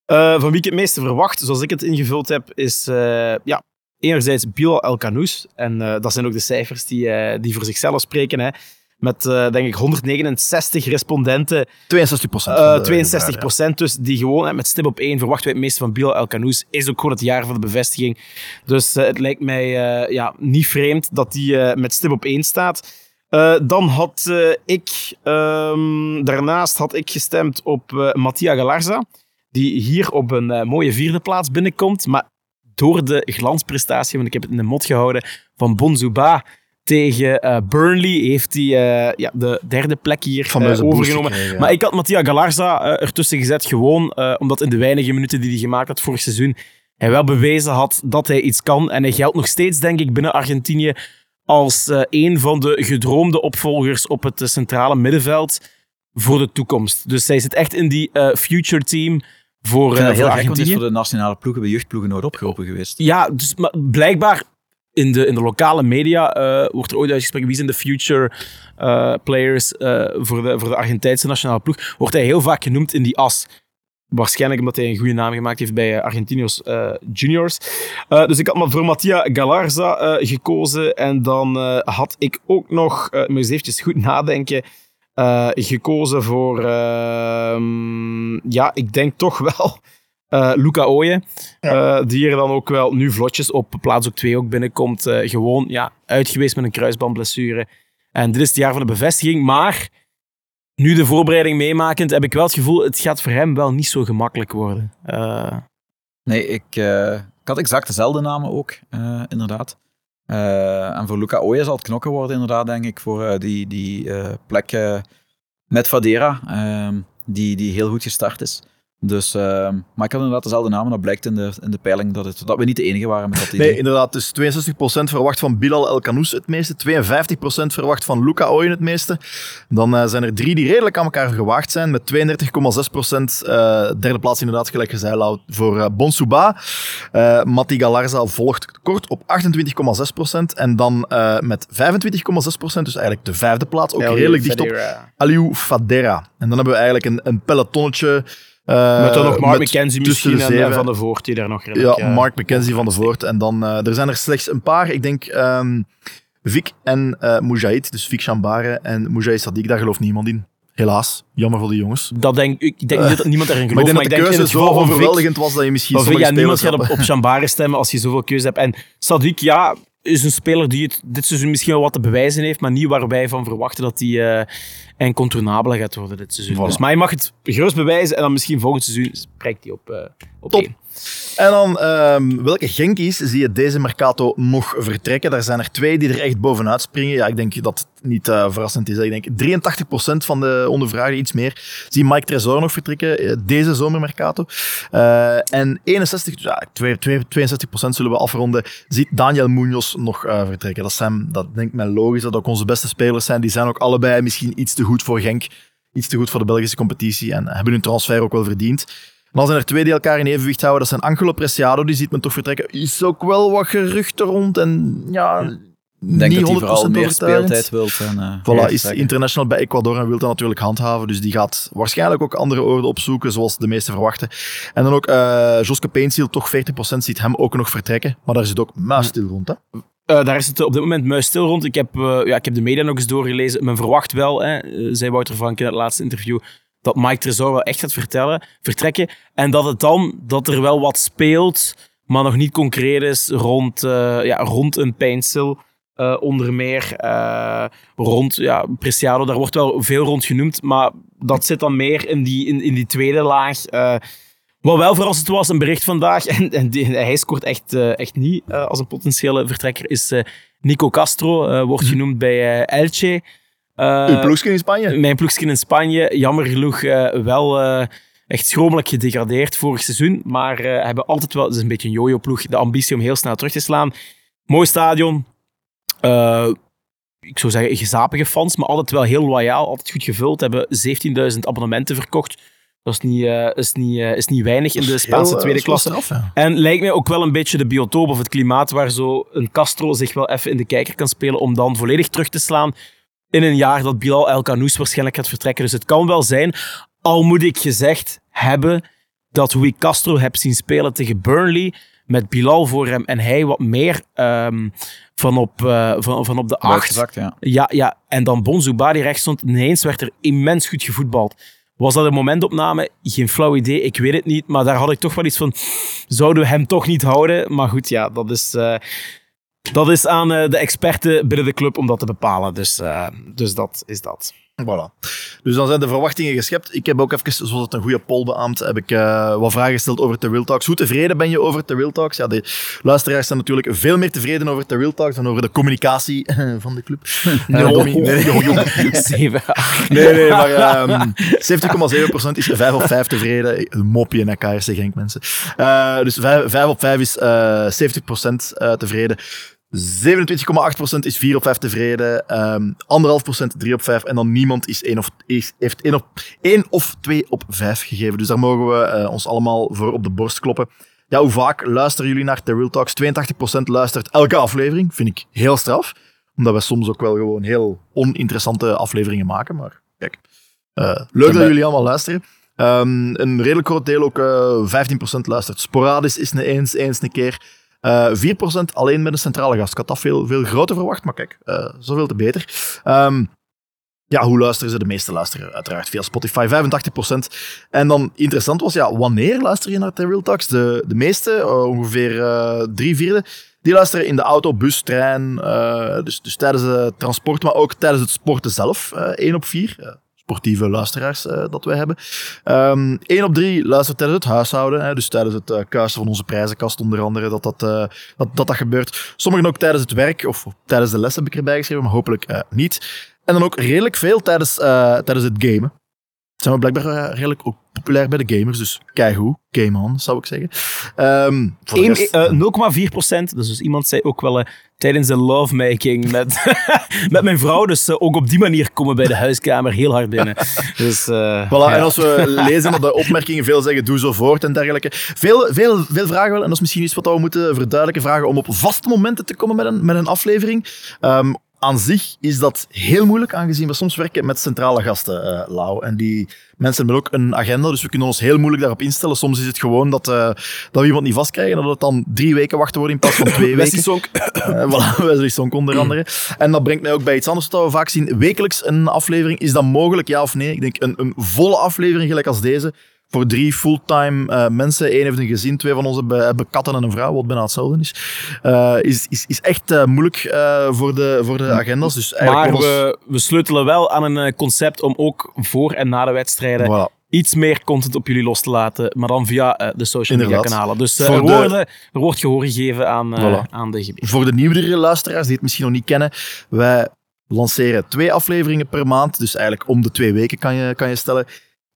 E: Eh, van wie ik het meeste verwacht, zoals ik het ingevuld heb, is eh, ja, enerzijds Bilal El Kanous. En eh, dat zijn ook de cijfers die, eh, die voor zichzelf spreken. Hè. Met, eh, denk ik, 169 respondenten.
D: 62 procent.
E: Eh 62% dus die gewoon met stip op één verwachten wij het meeste van Bilal El Kanous. Is ook gewoon het jaar van de bevestiging. Dus eh, het lijkt mij ja, niet vreemd dat die met stip op één staat. Dan had ik, ehm, daarnaast had ik gestemd op eh Mattia Galarza, die hier op een mooie vierde plaats binnenkomt, maar door de glansprestatie, want ik heb het in de mot gehouden, van Bonzuba tegen eh, Burnley, heeft hij eh, ja, de derde plek hier
D: boost
E: overgenomen.
D: ja.
E: Maar ik had Mattia Galarza ertussen gezet, gewoon omdat in de weinige minuten die hij gemaakt had vorig seizoen, hij wel bewezen had dat hij iets kan. En hij geldt nog steeds, denk ik, binnen Argentinië als een van de gedroomde opvolgers op het centrale middenveld voor de toekomst. Dus hij zit echt in die future team voor,
F: dat
E: voor
F: heel gek, want die is
E: Argentinië.
F: voor de nationale ploegen, bij jeugdploegen nooit opgeroepen geweest.
E: Ja, dus maar blijkbaar in de, in de lokale media eh, wordt er ooit uitgesproken wie zijn de future eh, players eh, voor, de, voor de Argentijnse nationale ploeg. Wordt hij heel vaak genoemd in die as. Waarschijnlijk omdat hij een goede naam gemaakt heeft bij Argentinos Juniors. Dus ik had maar voor Mattia Galarza gekozen. En dan had ik ook nog, uh, moet eens eventjes goed nadenken, gekozen voor, ehm, ja, ik denk toch wel eh, Luca Ooyen. Eh, die er dan ook wel nu vlotjes op plaats ook 2 ook binnenkomt. Eh, gewoon ja, uit geweest met een kruisbandblessure. En dit is het jaar van de bevestiging. Maar nu de voorbereiding meemakend, heb ik wel het gevoel, het gaat voor hem wel niet zo gemakkelijk worden. Eh,
F: Nee, ik, eh, ik had exact dezelfde namen ook, eh, inderdaad. Eh, en voor Luca Ooyen zal het knokken worden, inderdaad, denk ik, voor eh, die, die eh, plek eh, met Vadera, ehm, die, die heel goed gestart is. Dus, ehm, maar ik had inderdaad dezelfde namen. Dat blijkt in de, in de peiling dat, het, dat we niet de enige waren met dat idee.
D: Nee, inderdaad. Dus 62% verwacht van Bilal El Kanous het meeste. 52% verwacht van Luca Ooyen het meeste. Dan eh, zijn er drie die redelijk aan elkaar gewaagd zijn. Met 32,6% eh derde plaats inderdaad, gelijk je zei, Lau, voor eh Bonsuba. Eh Matti Galarza volgt kort op 28,6%. En dan eh, met 25,6%, dus eigenlijk de vijfde plaats, ook redelijk dicht op Aliou Fadera. En dan hebben we eigenlijk een, een pelotonnetje. Eh,
E: met dan nog Mark McKenzie misschien
D: de
E: en eh. Van de Voort, die daar nog redelijk...
D: Ja,
E: eh,
D: Mark McKenzie van de Voort. En dan, eh, er zijn er slechts een paar. Ik denk ehm Vic en eh Mujahid. Dus Vic Chambare en Mujahid Sadiq. Daar gelooft niemand in. Helaas. Jammer voor die jongens.
E: Dat denk, ik ik denk niet dat niemand erin
D: Maar ik
E: gelooft,
D: denk dat de keuze
E: het
D: zo
E: Vic-
D: overweldigend was dat je misschien sommige
E: ja, niemand gaat op, op Chambare stemmen als je zoveel keuze hebt. En Sadiq, ja, is een speler die het dit seizoen misschien wel wat te bewijzen heeft, maar niet waar wij van verwachten dat hij eh incontournabel gaat worden dit seizoen.
D: Voilà.
E: Dus, maar hij mag het gerust bewijzen en dan misschien volgend seizoen spreekt hij op, eh op
D: Top.
E: één.
D: En dan, ehm, welke Genkies zie je deze Mercato nog vertrekken? Daar zijn er twee die er echt bovenuit springen. Ja, ik denk dat het niet eh, verrassend is. Ik denk 83% van de ondervragen, iets meer, zie Mike Tresor nog vertrekken eh, deze zomermercato. Eh, en 61, dus ja, twee- twee- 62% zullen we afronden, ziet Daniel Munoz nog vertrekken. Dat, zijn, dat denk ik logisch, dat ook onze beste spelers zijn. Die zijn ook allebei misschien iets te goed voor Genk. Iets te goed voor de Belgische competitie en hebben hun transfer ook wel verdiend. Dan zijn er twee die elkaar in evenwicht houden. Dat zijn Angelo Preciado, die ziet men toch vertrekken. Is ook wel wat geruchten rond en ja,
F: ik denk
D: niet
F: dat hij
D: 100%
F: vooral meer speeltijd wilt. En, eh,
D: Voilà,
F: ja,
D: is international bij Ecuador en wil dat natuurlijk handhaven. Dus die gaat waarschijnlijk ook andere oorden opzoeken, zoals de meesten verwachten. En dan ook eh Joske Paintsiel, toch 40% ziet hem ook nog vertrekken. Maar daar zit ook muisstil rond. Hè?
E: Eh, daar is het op dit moment muisstil rond. Ik heb, ja, ik heb de media nog eens doorgelezen. Men verwacht wel, hè, zei Wouter Vank in het laatste interview, dat Mike Tresor wel echt gaat vertellen, vertrekken. En dat het dan, dat er wel wat speelt, maar nog niet concreet is rond, eh, ja, rond een Pijnsil. eh, onder meer eh, rond ja, Preciado, daar wordt wel veel rond genoemd, maar dat zit dan meer in die, in, in die tweede laag. wat wel verrassend was, een bericht vandaag, en, en die- hij scoort echt, echt niet als een potentiële vertrekker, is Nico Castro, wordt genoemd bij Elche. Eh,
D: Uw ploegje in Spanje.
E: mijn ploegje in Spanje, jammer genoeg eh, wel eh, echt schromelijk gedegradeerd vorig seizoen, maar hebben altijd wel, het is een beetje een jojo-ploeg, de ambitie om heel snel terug te slaan. Mooi stadion. Ik zou zeggen, gezapige fans, maar altijd wel heel loyaal, altijd goed gevuld. Hebben 17.000 abonnementen verkocht. Dat is niet, is niet, is niet weinig in de Spaanse
D: Heel,
E: tweede klasse.
D: straf, ja.
E: En lijkt mij ook wel een beetje de biotoop of het klimaat waar zo een Castro zich wel even in de kijker kan spelen om dan volledig terug te slaan in een jaar dat Bilal El Kanous waarschijnlijk gaat vertrekken. Dus het kan wel zijn, al moet ik gezegd hebben dat hoe ik Castro heb zien spelen tegen Burnley met Bilal voor hem en hij wat meer ehm, van, op, eh, van, van op de acht.
F: Ja.
E: Ja, ja, en dan Bonzuba die rechts stond. Ineens werd er immens goed gevoetbald. Was dat een momentopname? Geen flauw idee, ik weet het niet. Maar daar had ik toch wel iets van, zouden we hem toch niet houden? Maar goed, ja, dat is... eh, Dat is aan eh, de experten binnen de club om dat te bepalen. Dus, eh, dus dat is dat.
D: Voilà. Dus dan zijn de verwachtingen geschept. Ik heb ook even, zoals het een goede poll beaamt, heb ik eh, wat vragen gesteld over The Real Talks. Hoe tevreden ben je over The Real Talks? Ja, de luisteraars zijn natuurlijk veel meer tevreden over The Real Talks dan over de communicatie van de club. Nee, nee, nee, maar ehm 70,7% is 5 op 5 tevreden. Een mopje naar KRC Genk, mensen. Dus 5, 5 op 5 is eh 70% eh, tevreden. 27,8% is 4 op 5 tevreden. ehm 1,5% 3 op 5. En dan niemand is 1 of, is, heeft 1, op, 1 of 2 op 5 gegeven. Dus daar mogen we eh, ons allemaal voor op de borst kloppen. Ja, hoe vaak luisteren jullie naar The Real Talks? 82% luistert elke aflevering. Vind ik heel straf. Omdat we soms ook wel gewoon heel oninteressante afleveringen maken. Maar kijk, eh, leuk dat jullie allemaal luisteren. Ehm, een redelijk groot deel, ook eh 15% luistert sporadisch, is een eens, eens een keer. Eh 4% alleen met een centrale gast. Ik had dat veel, veel groter verwacht, maar kijk, eh, zoveel te beter. Ehm, ja, hoe luisteren ze? De meeste luisteren uiteraard via Spotify, 85%. En dan interessant was, ja, wanneer luister je naar The Real Talks? De, de meeste, eh, ongeveer eh, drie vierde, die luisteren in de auto, bus, trein, eh, dus, dus tijdens het transport, maar ook tijdens het sporten zelf. eh 1 op 4 sportieve luisteraars eh, dat wij hebben. Ehm 1 op 3 luistert tijdens het huishouden, hè, dus tijdens het eh, kuisen van onze prijzenkast onder andere, dat dat, eh, dat, dat dat gebeurt. Sommigen ook tijdens het werk of tijdens de les heb ik erbij geschreven, maar hopelijk niet. En dan ook redelijk veel tijdens, tijdens het gamen. Zijn we blijkbaar redelijk ook populair bij de gamers, dus keigoed. Game on, zou ik zeggen. Ehm, voor de
E: Eén-
D: rest-
E: eh, 0,4 procent. Dus, dus iemand zei ook wel tijdens de lovemaking met, met mijn vrouw. Dus eh, ook op die manier komen bij de huiskamer heel hard binnen. Dus, eh,
D: Voilà,
E: ja.
D: En als we lezen dat de opmerkingen veel zeggen, doe zo voort en dergelijke. Veel, veel, veel vragen wel, en dat is misschien iets wat we moeten verduidelijken, vragen om op vaste momenten te komen met een, met een aflevering. Ehm, aan zich is dat heel moeilijk, aangezien we soms werken met centrale gasten, eh Lau. En die mensen hebben ook een agenda, dus we kunnen ons heel moeilijk daarop instellen. Soms is het gewoon dat, eh, dat we iemand niet vastkrijgen en dat het dan drie weken wachten wordt in plaats van twee weken.
E: Sonk.
D: Eh, voilà, Wesley Sonk onder andere. En dat brengt mij ook bij iets anders dat we vaak zien. Wekelijks een aflevering. Is dat mogelijk, ja of nee? Ik denk een, een volle aflevering, gelijk als deze, voor drie fulltime eh, mensen. Eén heeft een gezin, twee van ons hebben, hebben katten en een vrouw, wat bijna hetzelfde is. Eh, is, is, is echt eh, moeilijk voor, de, voor de agendas. Dus eigenlijk
E: Maar
D: ons-
E: we, we sleutelen wel aan een concept om ook voor en na de wedstrijden
D: Voilà.
E: iets meer content op jullie los te laten, maar dan via de social media
D: Inderdaad.
E: kanalen. Dus
D: Voor
E: er, worden, er wordt gehoor gegeven aan,
D: Voilà.
E: aan de GB.
D: Voor de nieuwere luisteraars die het misschien nog niet kennen, wij lanceren twee afleveringen per maand. Dus eigenlijk om de twee weken kan je, kan je stellen.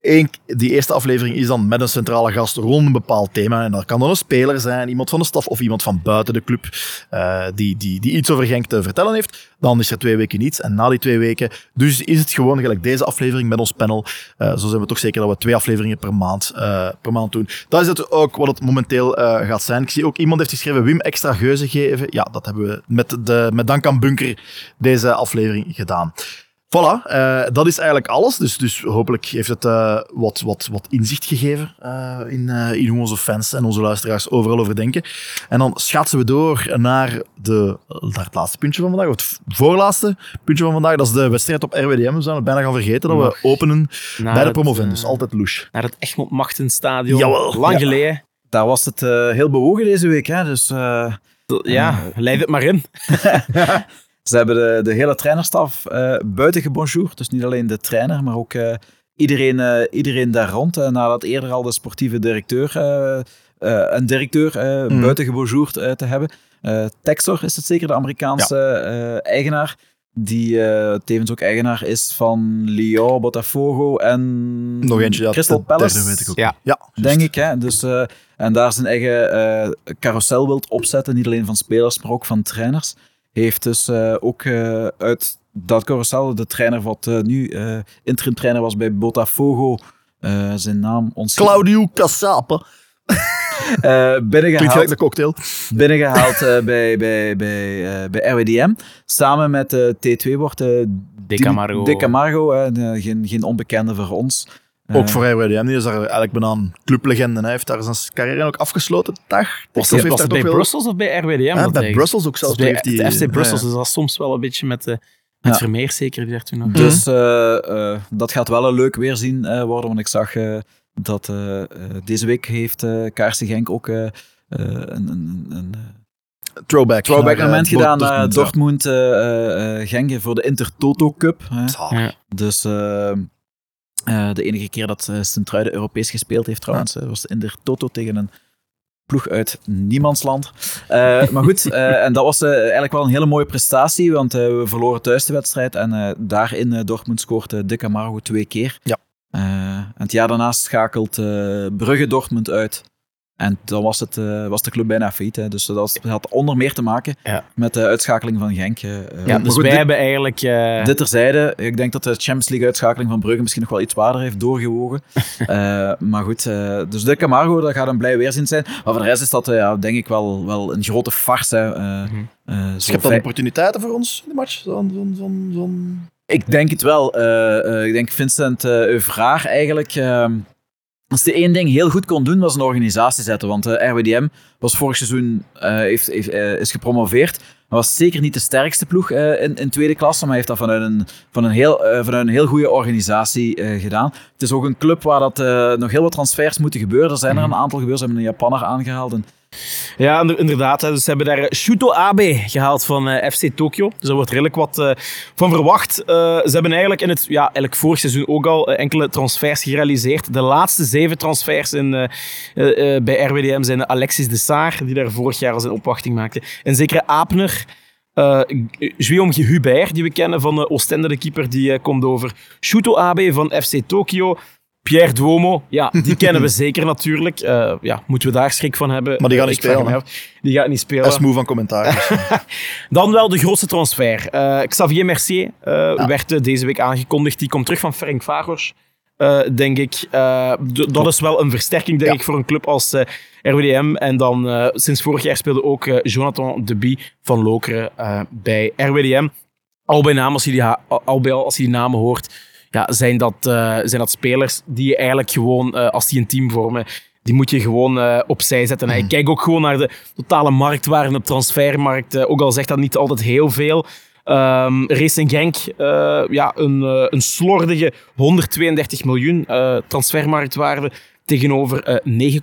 D: Eén, die eerste aflevering is dan met een centrale gast rond een bepaald thema. En dat kan dan een speler zijn, iemand van de staf of iemand van buiten de club eh, die, die, die iets over Genk te vertellen heeft. Dan is er twee weken niets. En na die twee weken, dus is het gewoon gelijk deze aflevering met ons panel. Eh, zo zijn we toch zeker dat we twee afleveringen per maand, eh, per maand doen. Dat is het ook wat het momenteel gaat zijn. Ik zie ook iemand heeft geschreven Wim extra geuzen geven. Ja, dat hebben we met, de, met dank aan Bunker deze aflevering gedaan. Voilà, eh, dat is eigenlijk alles. Dus, dus hopelijk heeft het eh, wat, wat, wat inzicht gegeven eh, in, eh, in hoe onze fans en onze luisteraars overal over denken. En dan schaatsen we door naar, de, naar het laatste puntje van vandaag, of het voorlaatste puntje van vandaag. Dat is de wedstrijd op RWDM. We zijn het bijna gaan vergeten dat we openen
E: Naar
D: bij de
E: het,
D: promovendus. Altijd louche.
E: Naar het Egmond Machtenstadion.
D: Jawel.
E: Lang
D: Ja.
E: geleden.
F: Daar was het eh, heel bewogen deze week. Hè? Dus, eh,
E: Ja, leid het maar in.
F: ze hebben de, de hele trainerstaf eh buiten gebonjourd. Dus niet alleen de trainer, maar ook eh, iedereen, eh, iedereen daar rond. nadat eerder al de sportieve directeur, eh, eh, een directeur eh,
D: Mhm.
F: buiten gebonjourd te hebben. Eh Texor is het zeker, de Amerikaanse eh, eigenaar. Die eh, tevens ook eigenaar is van Lyon, Botafogo en
D: Nog eentje, ja,
F: Crystal Palace.
D: derde weet ik ook.
E: Ja.
D: ja
F: Denk ik, hè. Dus, eh, en daar zijn eigen eh carousel wilt opzetten, niet alleen van spelers, maar ook van trainers. Heeft dus eh, ook eh, uit dat carousel, de trainer wat eh, nu eh interim trainer was bij Botafogo, eh, zijn naam ons
D: Claudio
F: eh
D: Klinkt
F: binnengehaald,
D: gelijk de cocktail.
F: binnengehaald eh, bij, bij, bij, eh, bij RWDM. Samen met de T2 wordt eh
E: De Camargo.
F: De Camargo, geen, geen onbekende voor ons.
D: Ook voor RWDM. Die is daar eigenlijk bijna een clublegende. Hij heeft daar zijn carrière ook afgesloten. Dag.
E: Was het bij Brussels of bij RWDM?
D: Ja,
E: dat
D: bij
E: hij-
D: Brussels ook zelfs.
E: bij
D: heeft hij-
E: het FC Brussels is dat soms wel een beetje met, eh met
F: Ja.
E: Vermeer zeker, die daar toen nog.
F: Dus eh, eh, dat gaat wel een leuk weerzien eh, worden, want ik zag eh, dat deze week heeft eh Kaarsen Genk ook een, een, een,
D: Throwback.
F: throwback
D: naar, eh,
F: moment gedaan naar
D: Dortmund.
F: Dortmund, eh, eh, eh, Genk voor de Intertoto Cup. Dus eh, eh, de enige keer dat uh, Sint-Truiden Europees gespeeld heeft trouwens, eh, was in de Toto tegen een ploeg uit niemandsland. Eh, maar goed, eh, en dat was eh, eigenlijk wel een hele mooie prestatie, want eh, we verloren thuis de wedstrijd en eh, daar in eh, Dortmund scoort eh, De Camargo twee keer.
D: Ja.
F: Eh, en het jaar daarna schakelt eh, Brugge Dortmund uit. En dan was, het, eh, was de club bijna failliet. Hè. Dus dat had onder meer te maken
E: Ja.
F: met de uitschakeling van Genk. eh.
E: Ja,
F: Maar
E: dus
F: goed,
E: wij
F: dit-
E: hebben eigenlijk... eh,
F: dit terzijde, ik denk dat de Champions League uitschakeling van Brugge misschien nog wel iets zwaarder heeft doorgewogen. Eh, maar goed, eh, dus de Camargo, dat gaat een blij weerzien zijn. Maar voor de rest is dat eh, ja, denk ik wel, wel een grote farce. hè. Eh, eh,
D: Dus
F: zo
D: je hebt dan opportuniteiten voor ons in de match? Zo'n, zo'n, zo'n, zo'n-
F: Ik denk het wel. Eh, eh, ik denk Vincent uh, Euvraar eigenlijk. Als hij één ding heel goed kon doen, was een organisatie zetten. Want eh, RWDM was vorig seizoen eh, heeft, heeft, eh, is gepromoveerd. Maar was zeker niet de sterkste ploeg in, in tweede klasse. Maar heeft dat vanuit een, van een, heel, vanuit een heel goede organisatie gedaan. Het is ook een club waar dat, nog heel wat transfers moeten gebeuren. Er zijn er een aantal gebeurd. Ze hebben een Japanner aangehaald. En
E: Ja, inder- inderdaad. Dus ze hebben daar eh, Shuto Abe gehaald van eh, FC Tokyo. Dus daar wordt redelijk wat eh, van verwacht. Ze hebben eigenlijk in het ja, eigenlijk vorig seizoen ook al enkele transfers gerealiseerd. De laatste zeven transfers in, bij RWDM zijn Alexis de Saar, die daar vorig jaar al zijn opwachting maakte. En zekere Apener. eh Guillaume Hubert, die we kennen van de Oostende, de keeper, die komt over. Shuto Abe van FC Tokyo. Pierre Duomo, ja, die kennen we zeker natuurlijk. Eh, ja, moeten we daar schrik van hebben?
D: Maar die gaat niet
E: Ik
D: spelen.
E: Die gaat niet spelen.
D: Hij is moe van commentaar. dus.
E: Dan wel de grootste transfer. Eh, Xavier Mercier eh, werd eh, deze week aangekondigd. Die komt terug van Ferenc Varos, eh, denk ik. Eh, dat is wel een versterking, denk
D: Ja.
E: ik, voor een club als eh, RWDM. En dan eh, sinds vorig jaar speelde ook eh, Jonathan Deby van Lokeren eh, bij RWDM. Al bij naam, als je die, al bij al, als je die namen hoort, ja, zijn, dat, eh, zijn dat spelers die je eigenlijk gewoon, eh, als die een team vormen, die moet je gewoon eh, opzij zetten. En ik kijk ook gewoon naar de totale marktwaarde op transfermarkt. ook al zegt dat niet altijd heel veel. Ehm Racing Genk, ja, een, een slordige 132 miljoen transfermarktwaarde tegenover eh,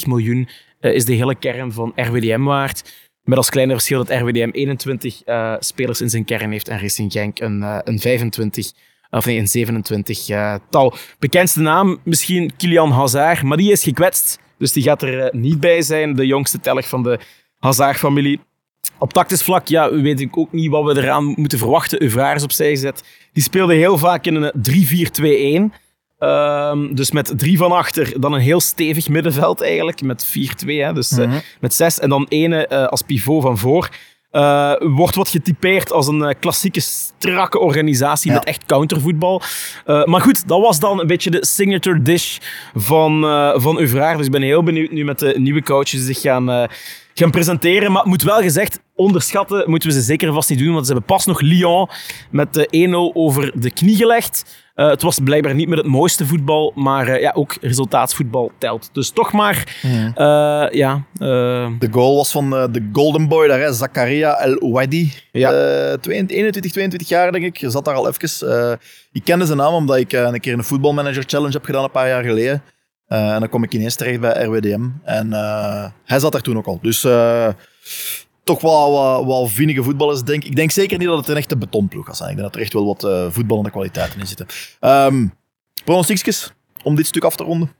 E: 9,95 miljoen is de hele kern van RWDM waard. Met als kleine verschil dat RWDM 21 eh, spelers in zijn kern heeft en Racing Genk een, eh, een 25, of nee, een 27 eh, tal. Bekendste naam misschien Kilian Hazard, maar die is gekwetst. Dus die gaat er eh, niet bij zijn, de jongste teller van de Hazard-familie. Op tactisch vlak ja, weet ik ook niet wat we eraan moeten verwachten. Uvraar is opzij gezet. Die speelde heel vaak in een 3-4-2-1. Ehm, dus met drie van achter, dan een heel stevig middenveld eigenlijk, met 4-2, hè, dus eh, met zes. En dan ene als pivot van voor. Eh, wordt wat getypeerd als een eh, klassieke strakke organisatie
D: Ja.
E: met echt countervoetbal. Eh, maar goed, dat was dan een beetje de signature dish van, eh van Uvraar. Dus ik ben heel benieuwd nu met de nieuwe coaches die zich gaan, gaan presenteren. Maar het moet wel gezegd, onderschatten moeten we ze zeker vast niet doen. Want ze hebben pas nog Lyon met de 1-0 over de knie gelegd. Eh, het was blijkbaar niet met het mooiste voetbal, maar eh, ja, ook resultaatsvoetbal telt. Dus toch maar, eh, ja... eh,
D: De goal was van eh, de Golden Boy daar, hè, Zakaria El Ouadi.
E: Ja.
D: Eh, 22, 21, 22 jaar, denk ik. Je zat daar al even. Eh, ik kende zijn naam omdat ik eh, een keer een voetbalmanager challenge heb gedaan een paar jaar geleden. Eh, en dan kom ik ineens terecht bij RWDM. En eh, hij zat daar toen ook al. Dus eh, toch wel wat, wat vinnige voetballers, denk ik. Ik denk zeker niet dat het een echte betonploeg gaat zijn. Ik denk dat er echt wel wat eh, voetballende kwaliteiten in zitten. Um, pronostiekjes, om dit stuk af te ronden.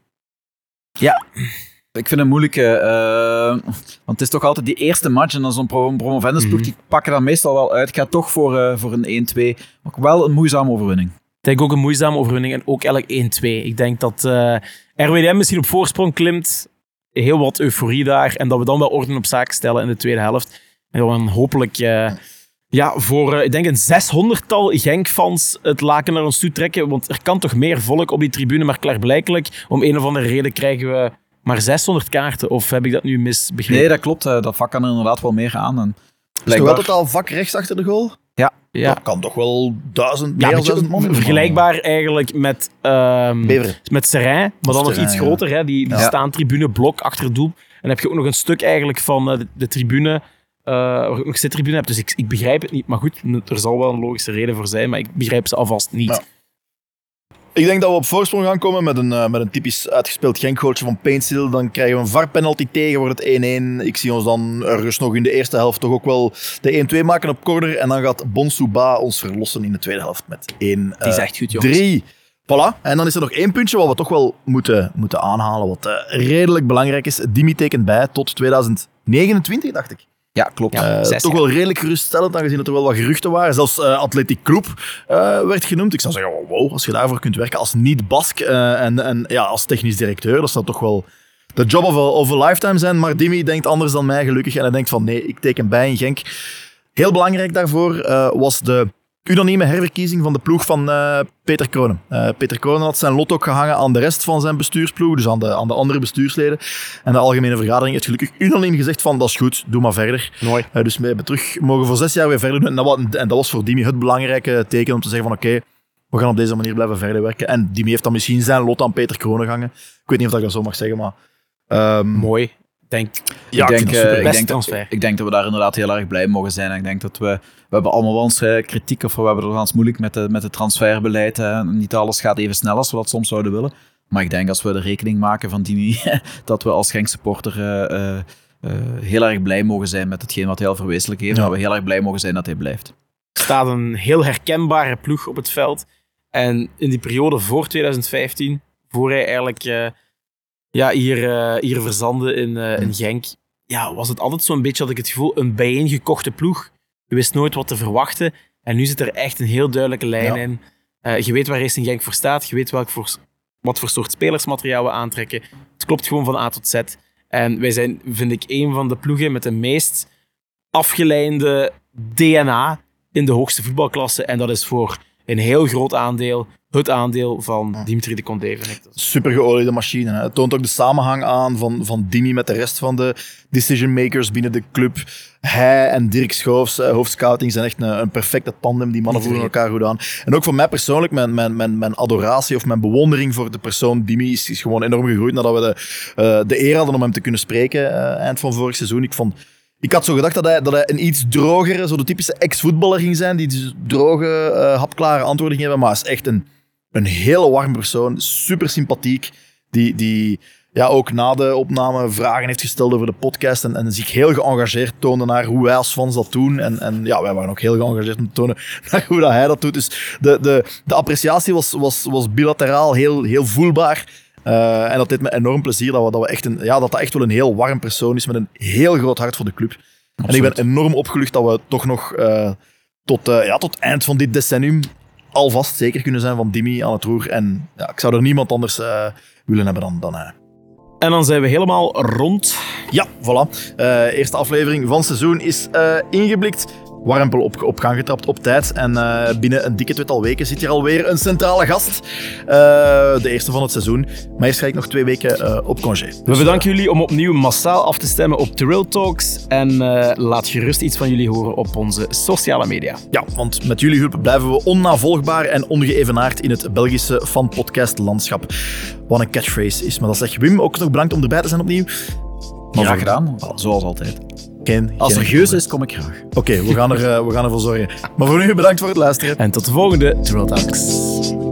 F: Ik vind het moeilijk, eh, eh, want het is toch altijd die eerste match en dan zo'n pro promovendusploeg, die pakken dat meestal wel uit. Ik ga toch voor, eh, voor een 1-2, maar wel een moeizame overwinning.
E: Ik denk ook een moeizame overwinning en ook eigenlijk 1-2. Ik denk dat eh RWDM misschien op voorsprong klimt. Heel wat euforie daar. En dat we dan wel orde op zaken stellen in de tweede helft. En dan hopelijk eh, ja, voor, eh, ik denk, een 600-tal Genk-fans het laken naar ons toe trekken. Want er kan toch meer volk op die tribune. Maar klaarblijkelijk, om een of andere reden, krijgen we maar 600 kaarten. Of heb ik dat nu misbegrepen?
F: Nee, dat klopt. eh, dat vak kan er inderdaad wel meer aan. En
D: Is toch
F: blijkbaar-
D: altijd al vak rechts achter de goal?
E: Ja.
D: Dat kan toch wel duizend, meer
E: Ja,
D: dan duizend man.
E: vergelijkbaar eigenlijk met, ehm
D: Beveren.
E: met Serrain, maar dan nog iets
D: ja.
E: groter. Hè? Die, die
F: Ja.
E: staantribune, blok achter het doel. En dan heb je ook nog een stuk eigenlijk van eh, de, de tribune, eh, waar je ook nog zittribune hebt. Dus ik, ik begrijp het niet. Maar goed, er zal wel een logische reden voor zijn, maar ik begrijp ze alvast niet.
D: Ik denk dat we op voorsprong gaan komen met een, eh, met een typisch uitgespeeld Genk-goaltje van Paintsill. Dan krijgen we een VAR-penalty tegen, wordt het 1-1. Ik zie ons dan ergens nog in de eerste helft toch ook wel de 1-2 maken op corner. En dan gaat Bonsouba ons verlossen in de tweede helft met 1
E: Die is echt goed, jongens.
D: 3. Voilà. En dan is er nog één puntje wat we toch wel moeten, moeten aanhalen, wat eh, redelijk belangrijk is. Dimi tekent bij tot 2029, dacht ik.
F: Ja, klopt.
E: Ja. Zes
D: toch wel redelijk geruststellend, aangezien dat er wel wat geruchten waren. Zelfs Athletic Club eh, werd genoemd. Ik zou zeggen, oh, wow, als je daarvoor kunt werken als niet-Bask en, en ja, als technisch directeur, dat zou toch wel de job of a, of a lifetime zijn. Maar Dimi denkt anders dan mij, gelukkig. En hij denkt van, nee, ik teken bij in Genk. Heel belangrijk daarvoor was de unanieme herverkiezing van de ploeg van eh, Peter Kronen. Eh, Peter Kronen had zijn lot ook gehangen aan de rest van zijn bestuursploeg, dus aan de, aan de andere bestuursleden. En de algemene vergadering heeft gelukkig unaniem gezegd van, dat is goed, doe maar verder.
E: Mooi.
D: Eh, dus we hebben terug mogen voor zes jaar weer verder doen. En dat, was, en dat was voor Dimi het belangrijke teken om te zeggen van oké, we gaan op deze manier blijven verder werken. En Dimi heeft dan misschien zijn lot aan Peter Kronen gehangen. Ik weet niet of dat ik dat zo mag zeggen, maar... ehm,
E: Mooi. Denk,
D: Ja,
F: ik,
D: ik
F: denk,
D: dat
F: eh, ik, denk,
E: transfer.
F: ik denk dat we daar inderdaad heel erg blij mogen zijn. En ik denk dat we... We hebben allemaal wel eens eh, kritiek of we hebben het gans moeilijk met, de, met het transferbeleid. eh. niet alles gaat even snel als we dat soms zouden willen. Maar ik denk als we de rekening maken van Dimi, dat we als Genk supporter eh, eh, heel erg blij mogen zijn met hetgeen wat hij al verwezenlijk heeft.
D: Ja.
F: Dat we heel erg blij mogen zijn dat hij blijft.
E: staat een heel herkenbare ploeg op het veld. En in die periode voor 2015, voor hij eigenlijk ja, hier, eh, hier verzandde in, eh, in Genk, ja, was het altijd zo'n beetje, had ik het gevoel, een bijeengekochte ploeg. Je wist nooit wat te verwachten. En nu zit er echt een heel duidelijke lijn
D: Ja.
E: in. Eh, je weet waar Racing Genk voor staat. Je weet welk voor, wat voor soort spelersmateriaal we aantrekken. Het klopt gewoon van A tot Z. En wij zijn, vind ik, een van de ploegen met de meest afgeleide DNA in de hoogste voetbalklasse. En dat is voor een heel groot aandeel het aandeel van Dimitri de is-
D: super geoliede machine. Hè. Het toont ook de samenhang aan van, van Dimi met de rest van de decision makers binnen de club. Hij en Dirk Schoofs, eh, hoofdscouting, zijn echt een, een perfecte tandem. Die mannen voelen elkaar goed aan. En ook voor mij persoonlijk, mijn, mijn, mijn, mijn adoratie of mijn bewondering voor de persoon Dimi is, is gewoon enorm gegroeid nadat we de, eh, de eer hadden om hem te kunnen spreken eh, eind van vorig seizoen. Ik vond... Ik had zo gedacht dat hij, dat hij een iets drogere, zo de typische ex-voetballer ging zijn, die dus droge, eh, hapklare antwoorden ging hebben, maar hij is echt een, een hele warm persoon, super sympathiek, die, die ja, ook na de opname vragen heeft gesteld over de podcast en, en zich heel geëngageerd toonde naar hoe wij als fans dat doen. En, en ja, wij waren ook heel geëngageerd om te tonen naar hoe dat hij dat doet. Dus de, de, de appreciatie was, was, was bilateraal heel, heel voelbaar. Eh, en dat deed me enorm plezier dat, we, dat, we echt een, ja, dat dat echt wel een heel warm persoon is met een heel groot hart voor de club. En ik ben enorm opgelucht dat we toch nog eh, tot, eh, ja, tot eind van dit decennium alvast zeker kunnen zijn van Dimi aan het roer. En ja, ik zou er niemand anders eh, willen hebben dan, dan hij.
E: En dan zijn we helemaal rond.
D: Ja, voilà. Eh, eerste aflevering van het seizoen is eh, ingeblikt. Warempel op, op gang getrapt op tijd. En eh, binnen een dikke tweetal weken zit hier alweer een centrale gast. Eh, de eerste van het seizoen. Maar eerst ga ik nog twee weken eh, op congé. Dus,
E: We bedanken jullie om opnieuw massaal af te stemmen op Trill Talks. En eh, laat gerust iets van jullie horen op onze sociale media.
D: Ja, want met jullie hulp blijven we onnavolgbaar en ongeëvenaard in het Belgische fan-podcast-landschap. Wat een catchphrase is. Maar dat zeg Wim ook nog bedankt om erbij te zijn opnieuw.
F: Maar
D: Ja,
F: graag gedaan, zoals altijd.
D: Geen,
F: Als
D: geen
F: er geus is, kom ik graag.
D: Oké, we, gaan er, eh, we gaan ervoor zorgen. Maar voor nu bedankt voor het luisteren.
E: En tot de volgende Talks.